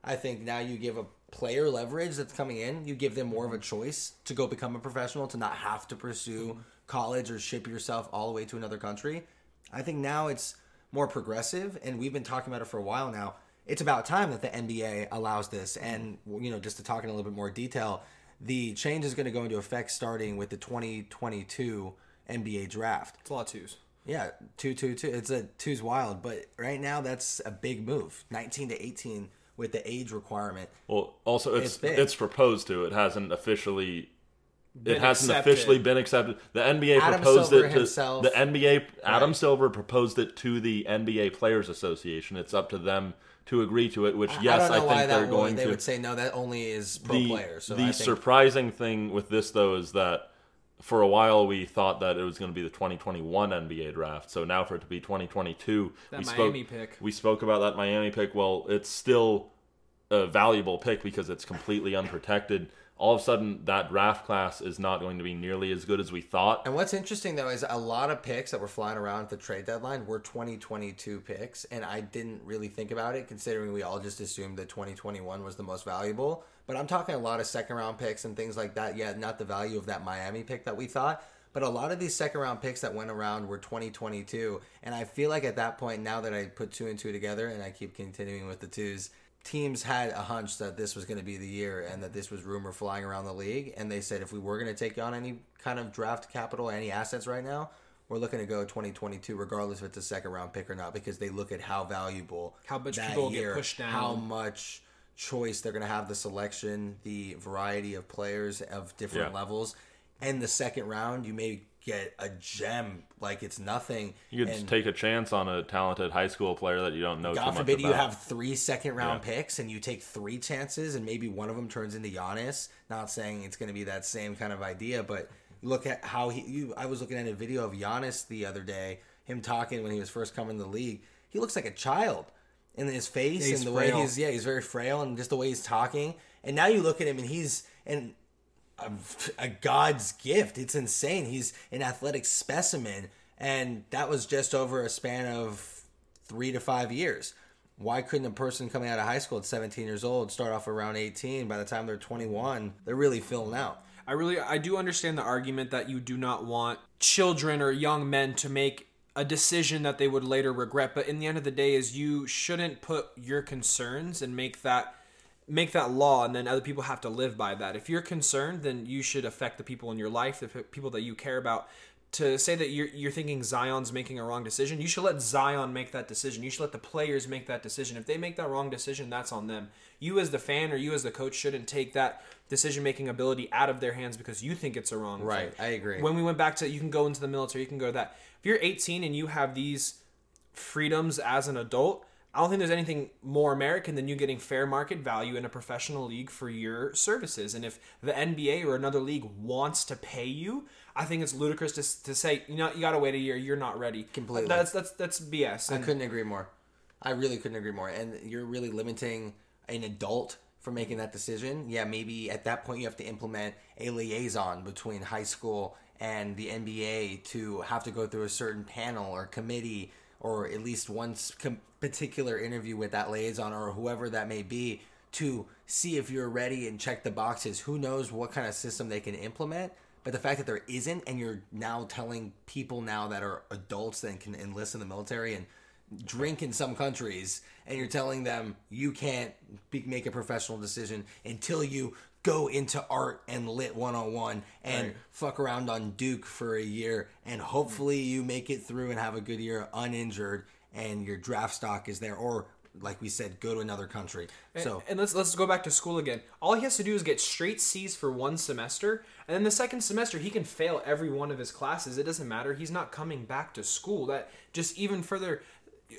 I think now you give a player leverage that's coming in. You give them more of a mm-hmm. choice to go become a professional, to not have to pursue mm-hmm. college or ship yourself all the way to another country. I think now it's more progressive, and we've been talking about it for a while now. It's about time that the NBA allows this, mm-hmm. and you know, just to talk in a little bit more detail, the change is going to go into effect starting with the 2022 NBA draft. It's a lot of twos. Yeah, two, two, two. It's a two's wild, but right now that's a big move. 19 to 18 with the age requirement. Well, also it's It's big. it's, proposed to. It hasn't officially. Been it hasn't accepted. officially been accepted. The NBA Adam proposed Silver it to himself- the NBA. Adam Right. Silver proposed it to the NBA Players Association. It's up to them to agree to it. Which yes, I don't know think why they're going they to. would say no. That only is pro the players. So the I think, surprising thing with this though is that for a while we thought that it was going to be the 2021 NBA draft. So now for it to be 2022, That we Miami spoke, pick. We spoke about that Miami pick. Well, it's still a valuable pick because it's completely unprotected. All of a sudden, that draft class is not going to be nearly as good as we thought. And what's interesting though is a lot of picks that were flying around at the trade deadline were 2022 picks, and I didn't really think about it considering we all just assumed that 2021 was the most valuable. But I'm talking a lot of second round picks and things like that. Yeah, not the value of that Miami pick that we thought, but a lot of these second round picks that went around were 2022, and I feel like at that point, now that I put two and two together, and I keep continuing with the twos. Teams had a hunch that this was going to be the year and that this was rumor flying around the league. And they said if we were going to take on any kind of draft capital, any assets right now, we're looking to go 2022, regardless if it's a second round pick or not, because they look at how valuable How much that people get year, pushed down. how much choice they're going to have, the selection, the variety of players of different Yeah. levels. And the second round, you may get a gem like it's nothing. You could and just take a chance on a talented high school player that you don't know God forbid you have three second round Yeah. picks and you take three chances and maybe one of them turns into Giannis. Not saying it's going to be that same kind of idea, but look at how he. You, I was looking at a video of Giannis the other day, him talking when he was first coming to the league. He looks like a child in his face He's and the way he's yeah he's very frail and just the way he's talking. And now you look at him and he's and a, a god's gift. It's insane. He's an athletic specimen, and that was just over a span of three to five years. Why couldn't a person coming out of high school at 17 years old start off around 18? By the time they're 21, they're really filling out. I really I do understand the argument that you do not want children or young men to make a decision that they would later regret, but in the end of the day is you shouldn't put your concerns and make that make that law and then other people have to live by that. If you're concerned, then you should affect the people in your life, the people that you care about. To say that you're, you're thinking Zion's making a wrong decision, you should let Zion make that decision. You should let the players make that decision. If they make that wrong decision, that's on them. You, as the fan or you, as the coach, shouldn't take that decision making ability out of their hands because you think it's a wrong Right, thing. I agree. When we went back to you can go into the military, you can go to that. You're 18 and you have these freedoms as an adult, I don't think there's anything more American than you getting fair market value in a professional league for your services. And if the NBA or another league wants to pay you, I think it's ludicrous to, to say, you know, you got to wait a year. You're not ready. Completely. That's that's that's BS. I couldn't agree more. I really couldn't agree more. And you're really limiting an adult from making that decision. Yeah, maybe at that point you have to implement a liaison between high school and the NBA to have to go through a certain panel or committee or at least one particular interview with that liaison or whoever that may be to see if you're ready and check the boxes. Who knows what kind of system they can implement? But the fact that there isn't, and you're now telling people now that are adults that can enlist in the military and drink in some countries, and you're telling them you can't be, make a professional decision until you go into art and lit 101 and Right. fuck around on Duke for a year, and hopefully you make it through and have a good year uninjured, and your draft stock is there, or like we said, go to another country. So and let's let's go back to school again. All he has to do is get straight C's for one semester, and then the second semester he can fail every one of his classes. It doesn't matter. He's not coming back to school. That just even further.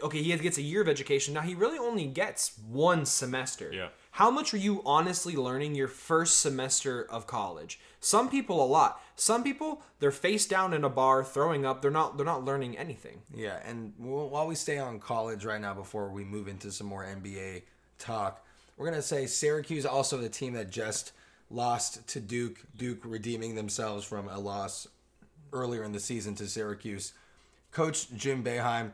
Okay, he gets a year of education. Now he really only gets one semester. Yeah. How much are you honestly learning your first semester of college? Some people a lot. Some people they're face down in a bar throwing up. They're not they're not learning anything. Yeah, and wh- while we stay on college right now, before we move into some more NBA talk, we're gonna say Syracuse also the team that just lost to Duke. Duke redeeming themselves from a loss earlier in the season to Syracuse. Coach Jim Boeheim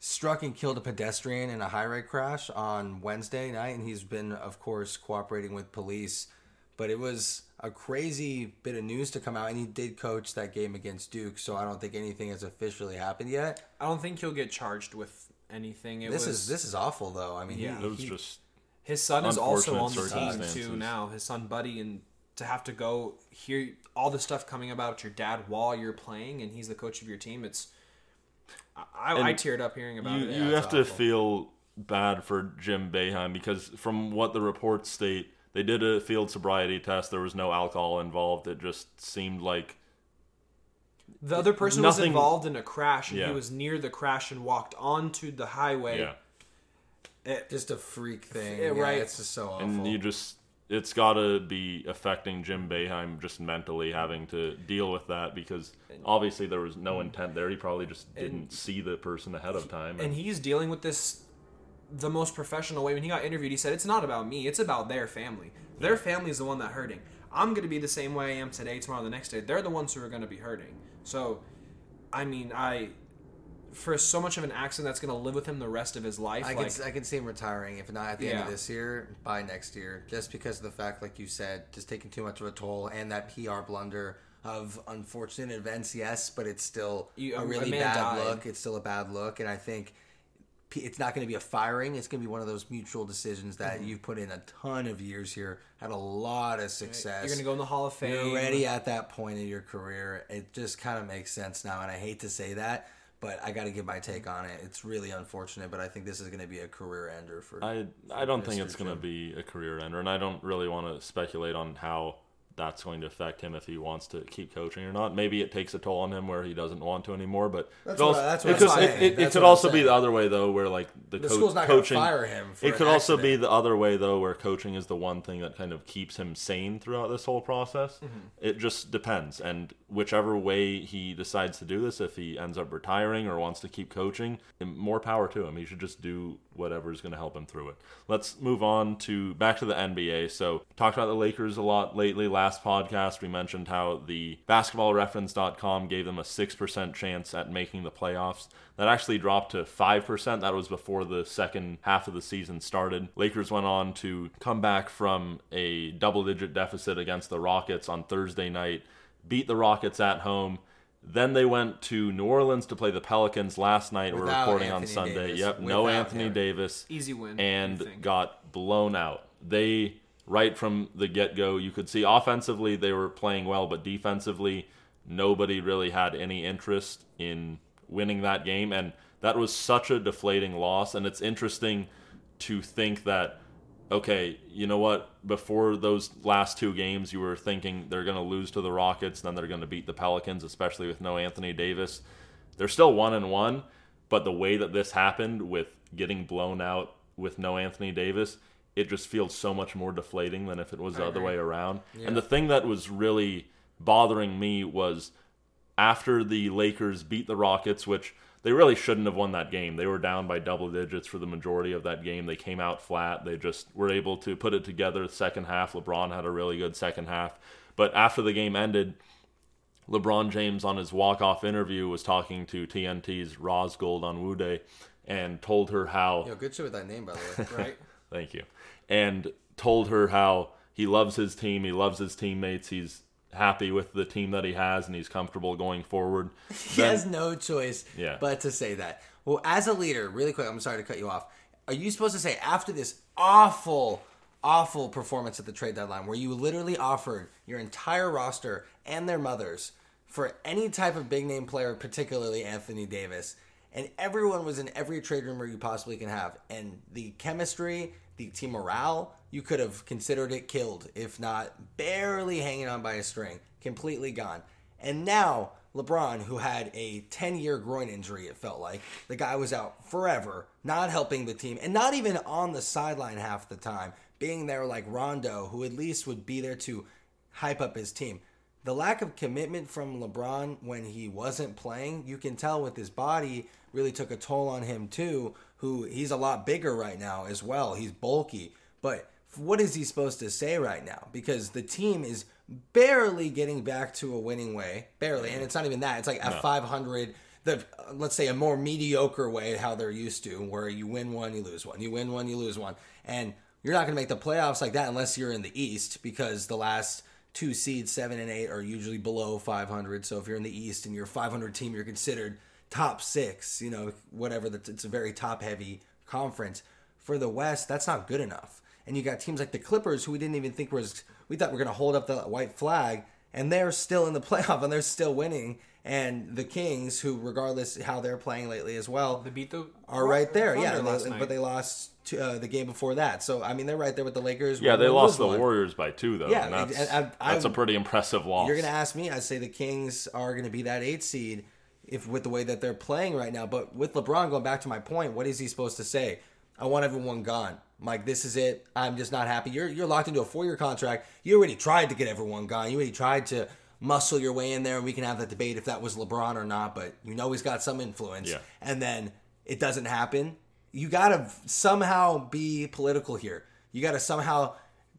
struck and killed a pedestrian in a high-rate crash on Wednesday night, and he's been, of course, cooperating with police. But it was a crazy bit of news to come out, and he did coach that game against Duke, so I don't think anything has officially happened yet. I don't think he'll get charged with anything. It This was is this is awful, though. I mean, he- Yeah. It was he- just His son is also on the team too now. now. His son Buddy, and to have to go hear all the stuff coming about your dad while you're playing, and he's the coach of your team. It's I, I, I teared up hearing about you, it. you it's have to feel bad for Jim Boeheim because from what the reports state, they did a field sobriety test. There was no alcohol involved. It just seemed like The other person was involved in a crash, and Yeah. he was near the crash and walked onto the highway. yeah, just a freak thing. Yeah, Yeah, right. It's just so awful. and you just it's got to be affecting Jim Boeheim just mentally having to deal with that because obviously there was no intent there. He probably just didn't see the person ahead of time. and he's dealing with this the most professional way. When he got interviewed, he said, "It's not about me; it's about their family. Their family is the one that hurting. I'm going to be the same way I am today, tomorrow, the next day. They're the ones who are going to be hurting. So, I mean, I for so much of an accident that's going to live with him the rest of his life. I like, can I can see him retiring if not at the end of this year, by next year, just because of the fact, like you said, just taking too much of a toll and that PR blunder of unfortunate events. Yes, but it's still You- a a really man bad died. look. It's still a bad look, and I think it's not going to be a firing. It's going to be one of those mutual decisions that Mm-hmm. you've put in a ton of years here, had a lot of success. you're going to go in the Hall of Fame. You're already at that point in your career. It just kind of makes sense now, and I hate to say that, but I got to give my take on it. It's really unfortunate, but I think this is going to be a career ender for. I I don't think it's going to be a career ender, and I don't really want to speculate on how that's going to affect him if he wants to keep coaching or not. Maybe it takes a toll on him where he doesn't want to anymore. But That's it what- also- that's it what could, I'm it, it, it could also be the other way though, where like the, The co- school's not coaching fire him for it could also be the other way though, where coaching is the one thing that kind of keeps him sane throughout this whole process. Mm-hmm. It just depends, and whichever way he decides to do this, if he ends up retiring or wants to keep coaching, more power to him. He should just do whatever is going to help him through it. Let's move on to back to the NBA. So, talked about the Lakers a lot lately. Last podcast, we mentioned how the basketballreference.com gave them a 6% chance at making the playoffs. That actually dropped to 5%. That was before the second half of the season started. Lakers went on to come back from a double digit deficit against the Rockets on Thursday night, beat the Rockets at home. Then they went to New Orleans to play the Pelicans last night. We're Without recording on Sunday. Davis. Yep, no Anthony him. Davis. Easy win, And got blown out. They, right from the get go, you could see offensively they were playing well, but defensively, nobody really had any interest in winning that game. And that was such a deflating loss. And it's interesting to think that okay, you know what? Before those last two games, you were thinking they're going to lose to the Rockets, then they're going to beat the Pelicans, especially with no Anthony Davis. They're still one and one, but the way that this happened with getting blown out with no Anthony Davis, it just feels so much more deflating than if it was the other way around. And the thing that was really bothering me was after the Lakers beat the Rockets, which they really shouldn't have won that game. They were down by double digits for the majority of that game. They came out flat. They just were able to put it together the second half. LeBron had a really good second half. But after the game ended, LeBron James on his walk-off interview was talking to TNT's Ros Gold-Onwude and told her how Yo, good shit with that name, by the way. right? Thank you. And told her how he loves his team, he loves his teammates, he's happy with the team that he has and he's comfortable going forward. He then- has no choice Yeah. but to say that. Well, as a leader, really quick, I'm sorry to cut you off. Are you supposed to say after this awful, awful performance at the trade deadline, where you literally offered your entire roster and their mothers for any type of big name player, particularly Anthony Davis, and everyone was in every trade rumor you possibly can have, and the chemistry, the team morale, you could have considered it killed, if not barely hanging on by a string, completely gone. And now LeBron, who had a 10 year groin injury, it felt like. The guy was out forever, not helping the team, and not even on the sideline half the time, being there like Rondo, who at least would be there to hype up his team. The lack of commitment from LeBron when he wasn't playing, you can tell with his body, really took a toll on him too. Who he's a lot bigger right now as well. He's bulky. But what is he supposed to say right now? Because the team is barely getting back to a winning way, barely, and it's not even that. It's like a 500, the let's say a more mediocre way how they're used to, where you win one, you lose one, you win one, you lose one, and you're not going to make the playoffs like that unless you're in the East, because the last two seeds, seven and eight, are usually below 500. So if you're in the East and you're a 500 team, you're considered top six. You know, whatever. That's it's a very top heavy conference. For the West, that's not good enough. And you got teams like the Clippers, who we didn't even think was we thought we were going to hold up the white flag, and they're still in the playoff and they're still winning. And the Kings, who regardless how they're playing lately as well, They beat the are right there. Thunder Yeah, and they- last but they lost to, uh, the game before that. So I mean, they're right there with the Lakers. yeah, they lost the one. Warriors by two though. Yeah, and that's, and I- I- that's a pretty impressive loss. You're gonna ask me. I say the Kings are gonna be that eight seed if with the way that they're playing right now. But with LeBron, going back to my point, what is he supposed to say? I want everyone gone. Mike, this is it. I'm just not happy. You're you're locked into a four year contract. You already tried to get everyone gone. You already tried to muscle your way in there, and we can have that debate if that was LeBron or not. But you know he's got some influence. Yeah. And then it doesn't happen. You gotta somehow be political here. You gotta somehow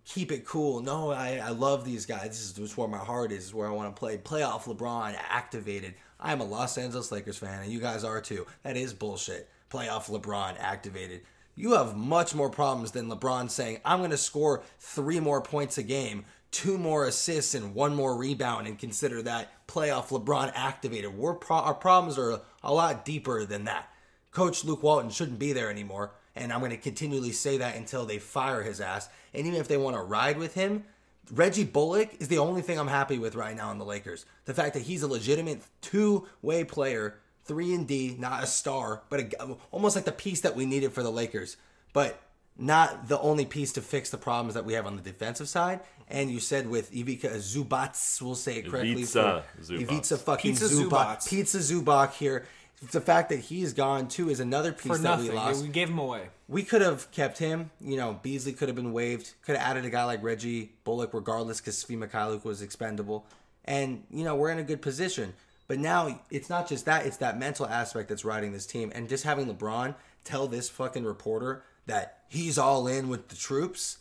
keep it cool. No, I, I love these guys. This is just where my heart is, this is where I want to play. Playoff LeBron activated. I am a Los Angeles Lakers fan, and you guys are too. That is bullshit. Playoff LeBron activated. You have much more problems than LeBron saying, I'm going to score three more points a game, two more assists, and one more rebound, and consider that playoff LeBron activated. We're pro- our problems are a lot deeper than that. Coach Luke Walton shouldn't be there anymore. And I'm going to continually say that until they fire his ass. And even if they want to ride with him, Reggie Bullock is the only thing I'm happy with right now in the Lakers. The fact that he's a legitimate two way player, three and D, not a star, but a, almost like the piece that we needed for the Lakers. But not the only piece to fix the problems that we have on the defensive side. And you said with Ivica Zubac, we'll say it correctly. Ivica for- Zubac. Ivica fucking Pizza Zubac. Zubac. Pizza Zubac here. The fact that he's gone too is another piece that we lost We gave him away. we could have kept him. You know, Beasley could have been waived. Could have added a guy like Reggie Bullock, regardless, because Svi Mykhailiuk was expendable. And you know, we're in a good position. But now it's not just that; it's that mental aspect that's riding this team. And just having LeBron tell this fucking reporter that he's all in with the troops.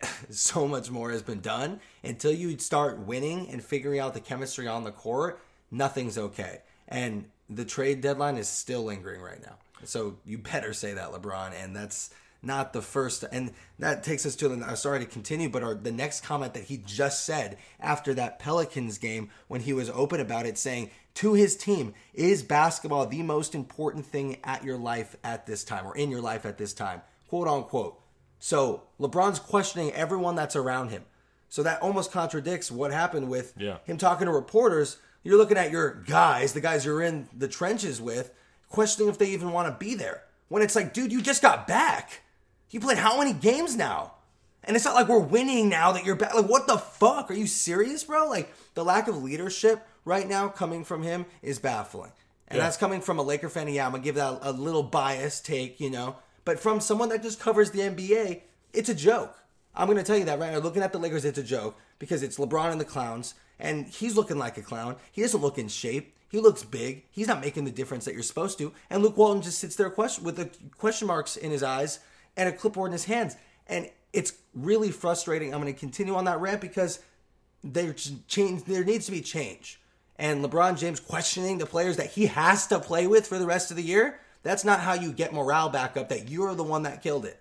So much more has been done until you start winning and figuring out the chemistry on the court. Nothing's okay, and the trade deadline is still lingering right now. So you better say that, LeBron, and that's not the first. And that takes us to the. I'm sorry to continue, but our, the next comment that he just said after that Pelicans game when he was open about it, saying to his team, "Is basketball the most important thing at your life at this time, or in your life at this time?" Quote unquote. So LeBron's questioning everyone that's around him. So that almost contradicts what happened with Yeah. him talking to reporters. You're looking at your guys, the guys you're in the trenches with, questioning if they even want to be there. When it's like, dude, you just got back. You played how many games now? And it's not like we're winning now that you're back. Like, what the fuck? Are you serious, bro? Like, the lack of leadership right now coming from him is baffling. And Yeah. that's coming from a Laker fan. Yeah, I'm going to give that a little biased take, you know. But from someone that just covers the NBA, it's a joke. I'm going to tell you that right now. Looking at the Lakers, it's a joke because it's LeBron and the clowns, and he's looking like a clown. He doesn't look in shape. He looks big. He's not making the difference that you're supposed to. And Luke Walton just sits there question, with the question marks in his eyes and a clipboard in his hands. And it's really frustrating. I'm going to continue on that rant because change. There needs to be change. And LeBron James questioning the players that he has to play with for the rest of the year. That's not how you get morale back up. That you're the one that killed it.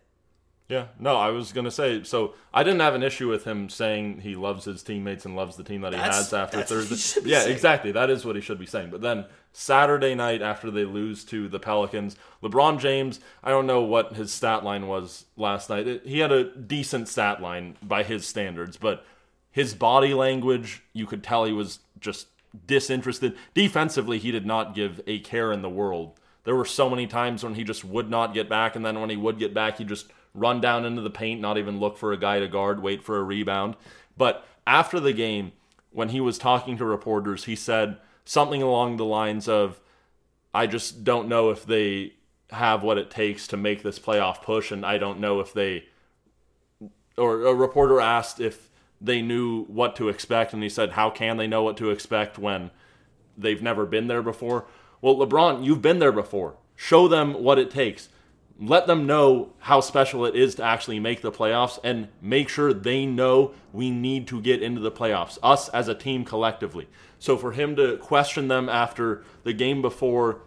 Yeah, no, I was gonna say. So I didn't have an issue with him saying he loves his teammates and loves the team that he That's- has after he Thursday. yeah, saying. exactly. That is what he should be saying. But then Saturday night after they lose to the Pelicans, LeBron James. I don't know what his stat line was last night. It, he had a decent stat line by his standards, but his body language, you could tell he was just disinterested. Defensively, he did not give a care in the world. There were so many times when he just would not get back, and then when he would get back, he'd just run down into the paint, not even look for a guy to guard, wait for a rebound. But after the game, when he was talking to reporters, he said something along the lines of, I just don't know if they have what it takes to make this playoff push, and I don't know if they or a reporter asked if they knew what to expect, and he said, How can they know what to expect when they've never been there before? Well, LeBron, you've been there before. Show them what it takes. Let them know how special it is to actually make the playoffs and make sure they know we need to get into the playoffs, us as a team collectively. So for him to question them after the game before,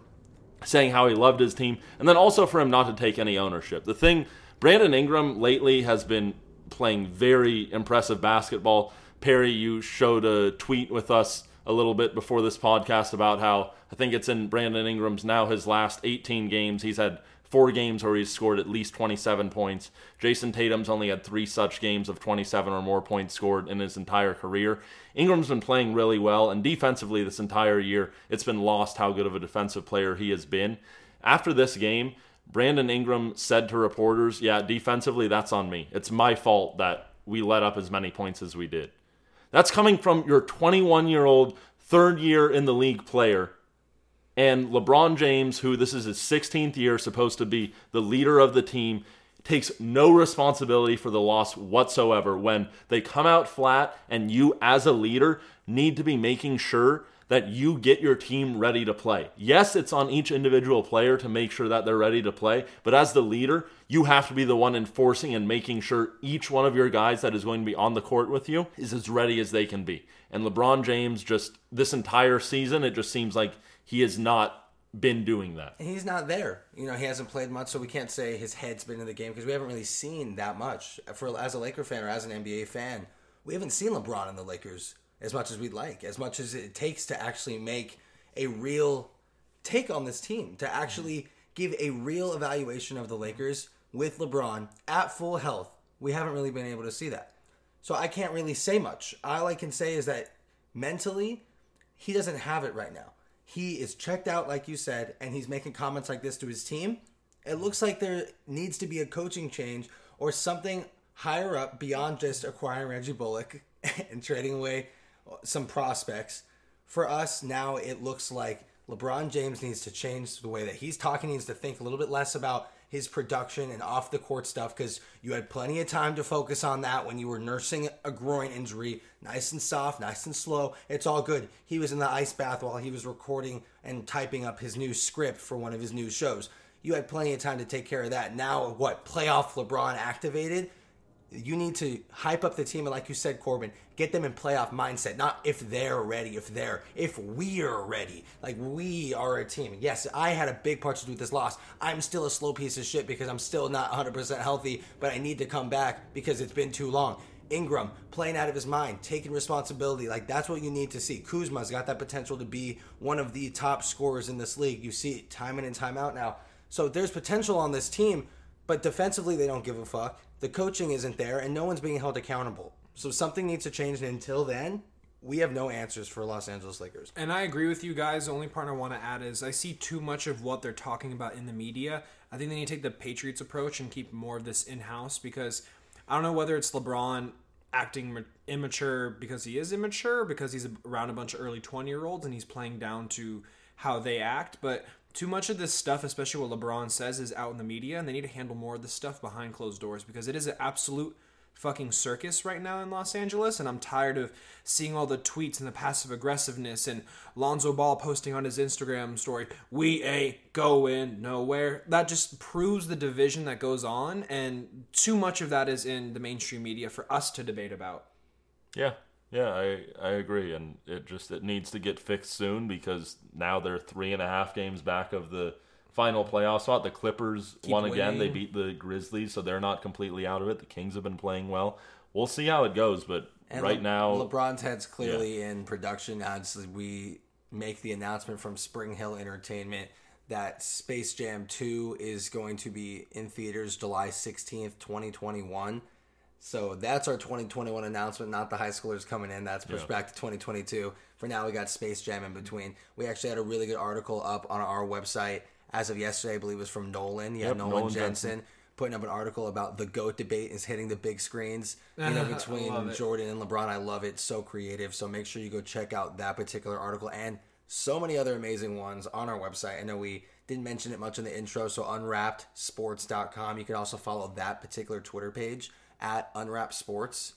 saying how he loved his team, and then also for him not to take any ownership. The thing, Brandon Ingram lately has been playing very impressive basketball. Perry, you showed a tweet with us a little bit before this podcast about how I think it's in Brandon Ingram's now his last 18 games. He's had four games where he's scored at least 27 points. Jayson Tatum's only had three such games of 27 or more points scored in his entire career. Ingram's been playing really well, and defensively this entire year, it's been lost how good of a defensive player he has been. After this game, Brandon Ingram said to reporters, Yeah, defensively, that's on me. It's my fault that we let up as many points as we did. That's coming from your 21 year old, third year in the league player. And LeBron James, who this is his 16th year, supposed to be the leader of the team, takes no responsibility for the loss whatsoever when they come out flat and you, as a leader, need to be making sure that you get your team ready to play. Yes, it's on each individual player to make sure that they're ready to play, but as the leader, you have to be the one enforcing and making sure each one of your guys that is going to be on the court with you is as ready as they can be. And LeBron James, just this entire season, it just seems like he has not been doing that. And he's not there. You know, he hasn't played much, so we can't say his head's been in the game because we haven't really seen that much. For as a Laker fan or as an NBA fan, we haven't seen LeBron in the Lakers as much as we'd like, as much as it takes to actually make a real take on this team, to actually give a real evaluation of the Lakers with LeBron at full health. We haven't really been able to see that. So I can't really say much. All I can say is that mentally, he doesn't have it right now. He is checked out, like you said, and he's making comments like this to his team. It looks like there needs to be a coaching change or something higher up beyond just acquiring Reggie Bullock and trading away some prospects. For us, now it looks like LeBron James needs to change the way that he's talking, he needs to think a little bit less about his production and off the court stuff because you had plenty of time to focus on that when you were nursing a groin injury. Nice and soft, nice and slow. It's all good. He was in the ice bath while he was recording and typing up his new script for one of his new shows. You had plenty of time to take care of that. Now, what? Playoff LeBron activated? You need to hype up the team, and like you said, Corbin, get them in playoff mindset. Not if they're ready, if they're, if we're ready. Like we are a team. Yes, I had a big part to do with this loss. I'm still a slow piece of shit because I'm still not 100% healthy, but I need to come back because it's been too long. Ingram playing out of his mind, taking responsibility. Like that's what you need to see. Kuzma's got that potential to be one of the top scorers in this league. You see it time in and time out now. So there's potential on this team, but defensively they don't give a fuck. The coaching isn't there, and no one's being held accountable. So something needs to change. And until then, we have no answers for Los Angeles Lakers. And I agree with you guys. The only part I want to add is I see too much of what they're talking about in the media. I think they need to take the Patriots approach and keep more of this in house because I don't know whether it's LeBron acting immature because he is immature, because he's around a bunch of early 20 year olds and he's playing down to how they act. But too much of this stuff, especially what LeBron says, is out in the media, and they need to handle more of this stuff behind closed doors because it is an absolute fucking circus right now in Los Angeles, and I'm tired of seeing all the tweets and the passive aggressiveness and Lonzo Ball posting on his Instagram story, "We ain't going nowhere." That just proves the division that goes on, and too much of that is in the mainstream media for us to debate about. Yeah, yeah, I I agree, and it just it needs to get fixed soon because now they're three and a half games back of the final playoff spot. The Clippers Keep won again. They beat the Grizzlies, so they're not completely out of it. The Kings have been playing well. We'll see how it goes, but And right Le- now, LeBron's head's clearly in production as we make the announcement from SpringHill Entertainment that Space Jam 2 is going to be in theaters July 16th, 2021. So that's our 2021 announcement, not the high schoolers coming in. That's pushed Yeah. back to 2022. For now, we got Space Jam in between. We actually had a really good article up on our website as of yesterday. I believe it was from Nolan. Yeah, Yep, Nolan, Nolan Jensen, Jensen. putting up an article about the GOAT debate is hitting the big screens. You know, between. Jordan and LeBron. I love it. So creative. So make sure you go check out that particular article and so many other amazing ones on our website. I know we didn't mention it much in the intro. So unwrappedsports.com. You can also follow that particular Twitter page at unwrapped sports.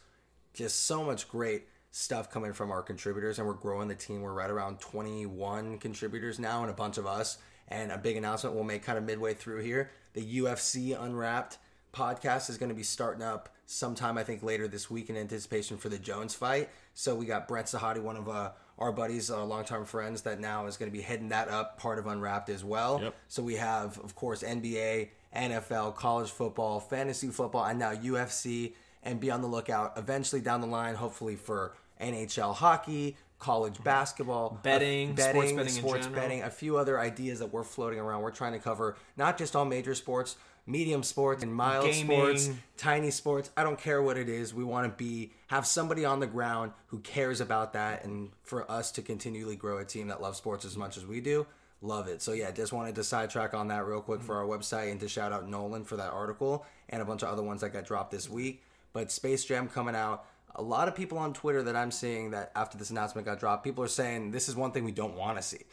Just so much great stuff coming from our contributors and we're growing the team. We're right around 21 contributors now and a bunch of us. And a big announcement we'll make kind of midway through here. The UFC Unwrapped podcast is going to be starting up sometime I think later this week in anticipation for the Jones fight. So we got Brent Sahadi, one of uh, our buddies, our longtime friends, that now is going to be heading that up, part of Unwrapped as well. Yep. So we have, of course, NBA, NFL, college football, fantasy football, and now UFC. And be on the lookout eventually down the line, hopefully for NHL hockey, college basketball, Betting, uh, sports betting in sports betting, a few other ideas that we're floating around. We're trying to cover not just all major sports, medium sports and mild Gaming. sports, tiny sports. I don't care what it is. We want to be have somebody on the ground who cares about that, and for us to continually grow a team that loves sports as much as we do. Love it. So yeah, just wanted to sidetrack on that real quick for our website and to shout out Nolan for that article and a bunch of other ones that got dropped this week. But Space Jam coming out. A lot of people on Twitter that I'm seeing that after this announcement got dropped, people are saying this is one thing we don't want to see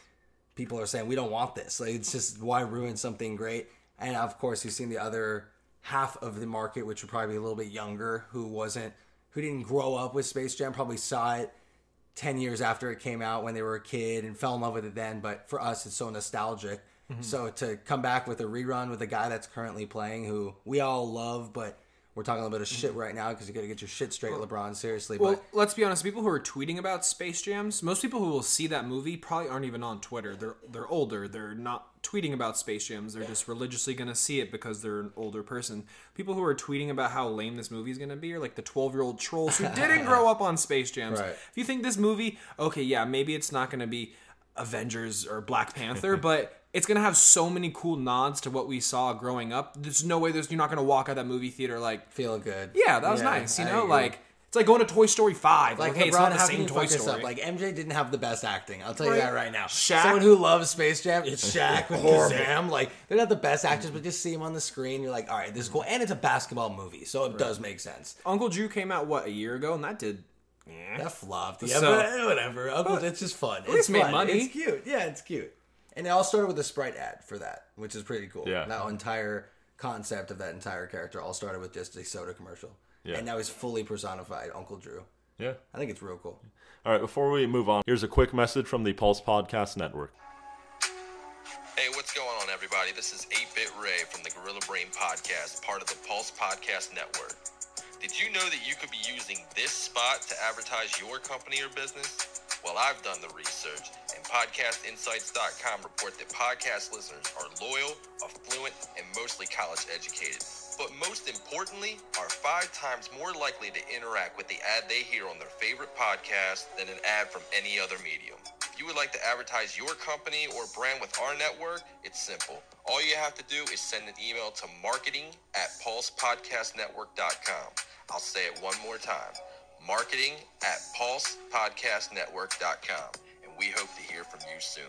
people are saying we don't want this. Like it's just why ruin something great. And of course, you've seen the other half of the market, which would probably be a little bit younger, who wasn't, who didn't grow up with Space Jam, probably saw it ten years after it came out when they were a kid and fell in love with it then. But for us, it's so nostalgic. Mm-hmm. So to come back with a rerun with a guy that's currently playing, who we all love, but we're talking a little bit of shit mm-hmm. right now because you got to get your shit straight, LeBron. Seriously, Well, but let's be honest. People who are tweeting about Space Jams, most people who will see that movie probably aren't even on Twitter. They're they're older. They're not tweeting about Space Jams. They're just religiously going to see it because they're an older person. People who are tweeting about how lame this movie is going to be are like the 12 year old trolls who didn't grow up on Space Jams. Right. If you think this movie, okay, yeah, maybe it's not going to be Avengers or Black Panther, but it's gonna have so many cool nods to what we saw growing up. There's no way there's you're not gonna walk out that movie theater like, feeling good. yeah, that was nice. You I know, agree. like it's like going to Toy Story Five. Like Like, okay, LeBron, it's not the same Toy Story. up? Like MJ didn't have the best acting. I'll tell you Right. that right now. Shaq- Someone who loves Space Jam, it's Shaq with Kazam. Like they're not the best mm-hmm. actors, but just see him on the screen, you're like, all right, this is cool. And it's a basketball movie, so it does make sense. Uncle Drew came out what a year ago, and that did. Yeah. That flopped. Yeah, So- but whatever. Uncle, it's just fun. It's least made fun. money. It's cute. Yeah, it's cute. And it all started with a Sprite ad for that, which is pretty cool. Yeah. That entire concept of that entire character all started with just a soda commercial. Yeah. And now he's fully personified Uncle Drew. yeah. I think it's real cool. All right, before we move on, here's a quick message from the Pulse Podcast Network. Hey, what's going on, everybody? This is 8-Bit Ray from the Gorilla Brain Podcast, part of the Pulse Podcast Network. Did you know that you could be using this spot to advertise your company or business? Well, I've done the research, and PodcastInsights.com report that podcast listeners are loyal, affluent, and mostly college educated. But most importantly, are five times more likely to interact with the ad they hear on their favorite podcast than an ad from any other medium. If you would like to advertise your company or brand with our network, it's simple. All you have to do is send an email to marketing at pulsepodcastnetwork.com. I'll say it one more time marketing at pulsepodcastnetwork.com. And we hope to hear from you soon.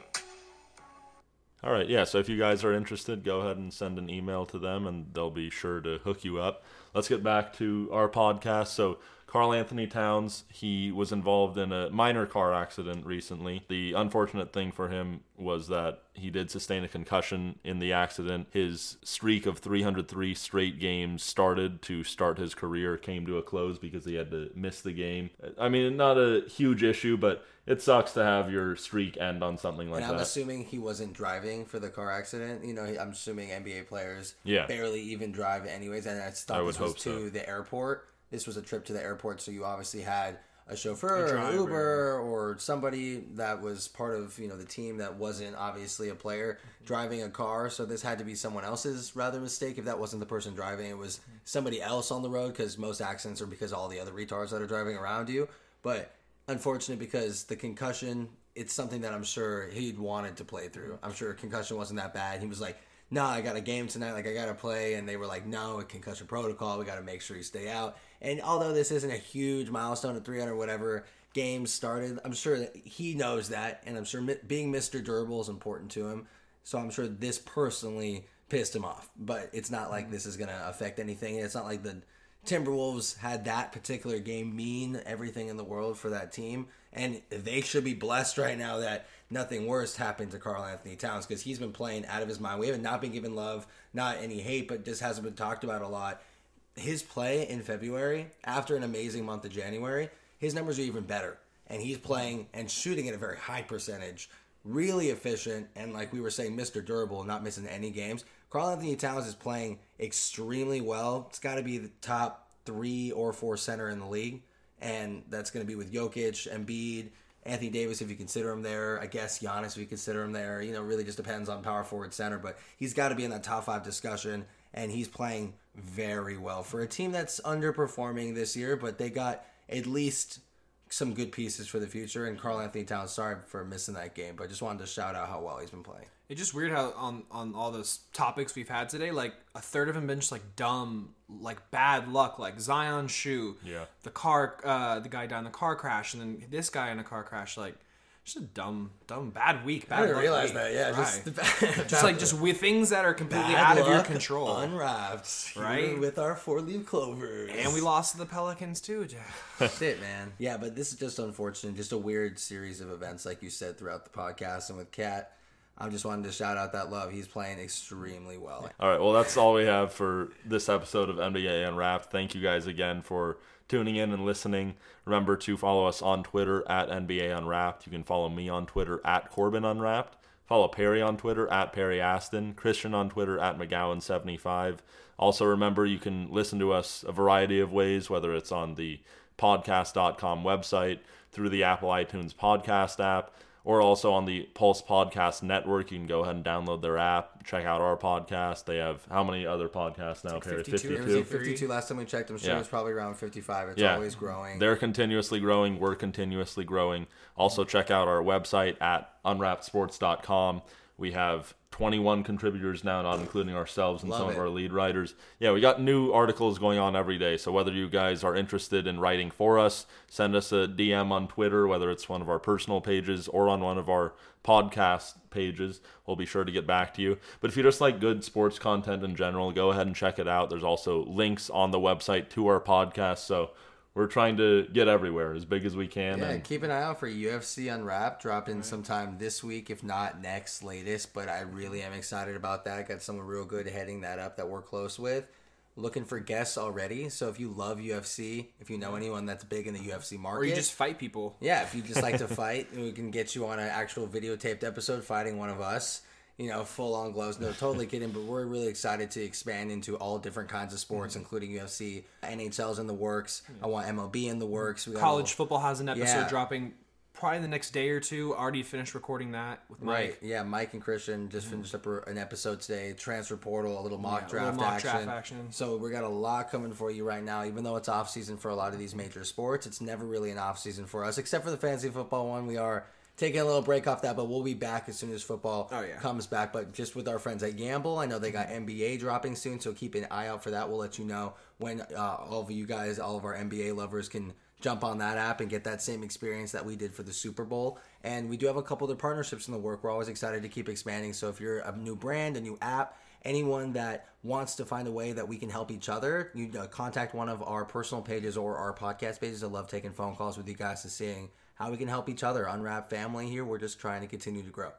All right, yeah. So if you guys are interested, go ahead and send an email to them, and they'll be sure to hook you up. Let's get back to our podcast. So Karl-Anthony Towns, he was involved in a minor car accident recently. The unfortunate thing for him was that he did sustain a concussion in the accident. His streak of 303 straight games started to start his career came to a close because he had to miss the game. I mean, not a huge issue, but it sucks to have your streak end on something like that. And I'm that. assuming he wasn't driving for the car accident. You know, I'm assuming NBA players Yeah. barely even drive anyways. And I thought I this was hope to so. the airport. This was a trip to the airport, so you obviously had a chauffeur, A or. Uber, or somebody that was part of you know the team that wasn't obviously a player driving a car. So this had to be someone else's rather mistake. If that wasn't the person driving, it was somebody else on the road because most accidents are because of all the other retards that are driving around you. But unfortunate because the concussion, it's something that I'm sure he'd wanted to play through. I'm sure concussion wasn't that bad. He was like, "No, I got a game tonight. Like I got to play," and they were like, "No, a concussion protocol. We got to make sure you stay out." And although this isn't a huge milestone at 300 whatever games started, I'm sure that he knows that, and I'm sure being Mr. Durable is important to him. So I'm sure this personally pissed him off, but it's not like mm-hmm. this is gonna affect anything. It's not like the Timberwolves had that particular game mean everything in the world for that team, and they should be blessed right now that nothing worse happened to Karl-Anthony Towns because he's been playing out of his mind. We haven't not been given love, not any hate, but just hasn't been talked about a lot. His play in February, after an amazing month of January, his numbers are even better, and he's playing and shooting at a very high percentage, really efficient, and like we were saying, Mr. Durable, not missing any games. Karl-Anthony Towns is playing extremely well. It's got to be the top three or four center in the league, and that's going to be with Jokic, Embiid, Anthony Davis if you consider him there. I guess Giannis if you consider him there. You know, really just depends on power forward center, but he's got to be in that top five discussion, and he's playing very well for a team that's underperforming this year, but they got at least some good pieces for the future. And Karl-Anthony Towns, sorry for missing that game, but just wanted to shout out how well he's been playing. It's just weird how on on all those topics we've had today, like a third of them been just like dumb, like bad luck, like Zion shoe, Yeah. the car, uh, the guy died in the car crash, and then this guy in a car crash, like just a dumb, dumb, bad week. Bad week. I didn't luck realize week. that. Yeah, Right. just, just like just with things that are completely out of your control. unwrapped, Right? With our four leaf clovers, and we lost to the Pelicans too, Jeff. That's it, man. Yeah, but this is just unfortunate. Just a weird series of events, like you said, throughout the podcast. And with Kat, I just wanted to shout out that love. He's playing extremely well. All right, well, that's all we have for this episode of NBA Unwrapped. Thank you guys again for tuning in and listening. Remember to follow us on Twitter at NBA Unwrapped. You can follow me on Twitter at Corbin Unwrapped. Follow Perry on Twitter at Perry Aston. Christian on Twitter at McGowan75. Also, remember you can listen to us a variety of ways, whether it's on the podcast.com website, through the Apple iTunes podcast app, or also on the Pulse Podcast Network. You can go ahead and download their app, check out our podcast. They have how many other podcasts now, Perry? 52. It was at 52 last time we checked. I'm sure Yeah. it's probably around 55. It's Yeah. always growing. They're continuously growing. We're continuously growing. Also, check out our website at unwrappedsports.com. We have 21 contributors now, not including ourselves and Love some it. of our lead writers. Yeah, we got new articles going on every day. So, whether you guys are interested in writing for us, send us a DM on Twitter, whether it's one of our personal pages or on one of our podcast pages. We'll be sure to get back to you. But if you just like good sports content in general, go ahead and check it out. There's also links on the website to our podcast. So, we're trying to get everywhere as big as we can. Yeah, and keep an eye out for UFC Unwrapped dropping sometime this week, if not next latest. But I really am excited about that. Got someone real good heading that up that we're close with. Looking for guests already. So if you love UFC, if you know anyone that's big in the UFC market, or you just fight people. yeah, if you just like to fight, we can get you on an actual videotaped episode fighting one of us. You know, full on gloves. No, totally kidding. But we're really excited to expand into all different kinds of sports, mm-hmm. including UFC. NHL's in the works. I want MLB in the works. We got College little- football has an episode Yeah. dropping probably the next day or two. Already finished recording that with Mike. Right. Yeah, Mike and Christian just mm-hmm. finished up an episode today. Transfer portal, a little mock Yeah, a little draft mock action. draft action. So we got a lot coming for you right now. Even though it's off season for a lot of these major sports, it's never really an off season for us, except for the fantasy football one. We are taking a little break off that, but we'll be back as soon as football Oh, yeah. comes back. But just with our friends at Gamble, I know they got NBA dropping soon, so keep an eye out for that. We'll let you know when uh, all of you guys, all of our NBA lovers, can jump on that app and get that same experience that we did for the Super Bowl. And we do have a couple other partnerships in the work. We're always excited to keep expanding. So if you're a new brand, a new app, anyone that wants to find a way that we can help each other, you uh, contact one of our personal pages or our podcast pages. I love taking phone calls with you guys to seeing how we can help each other. Unwrap family here. We're just trying to continue to grow.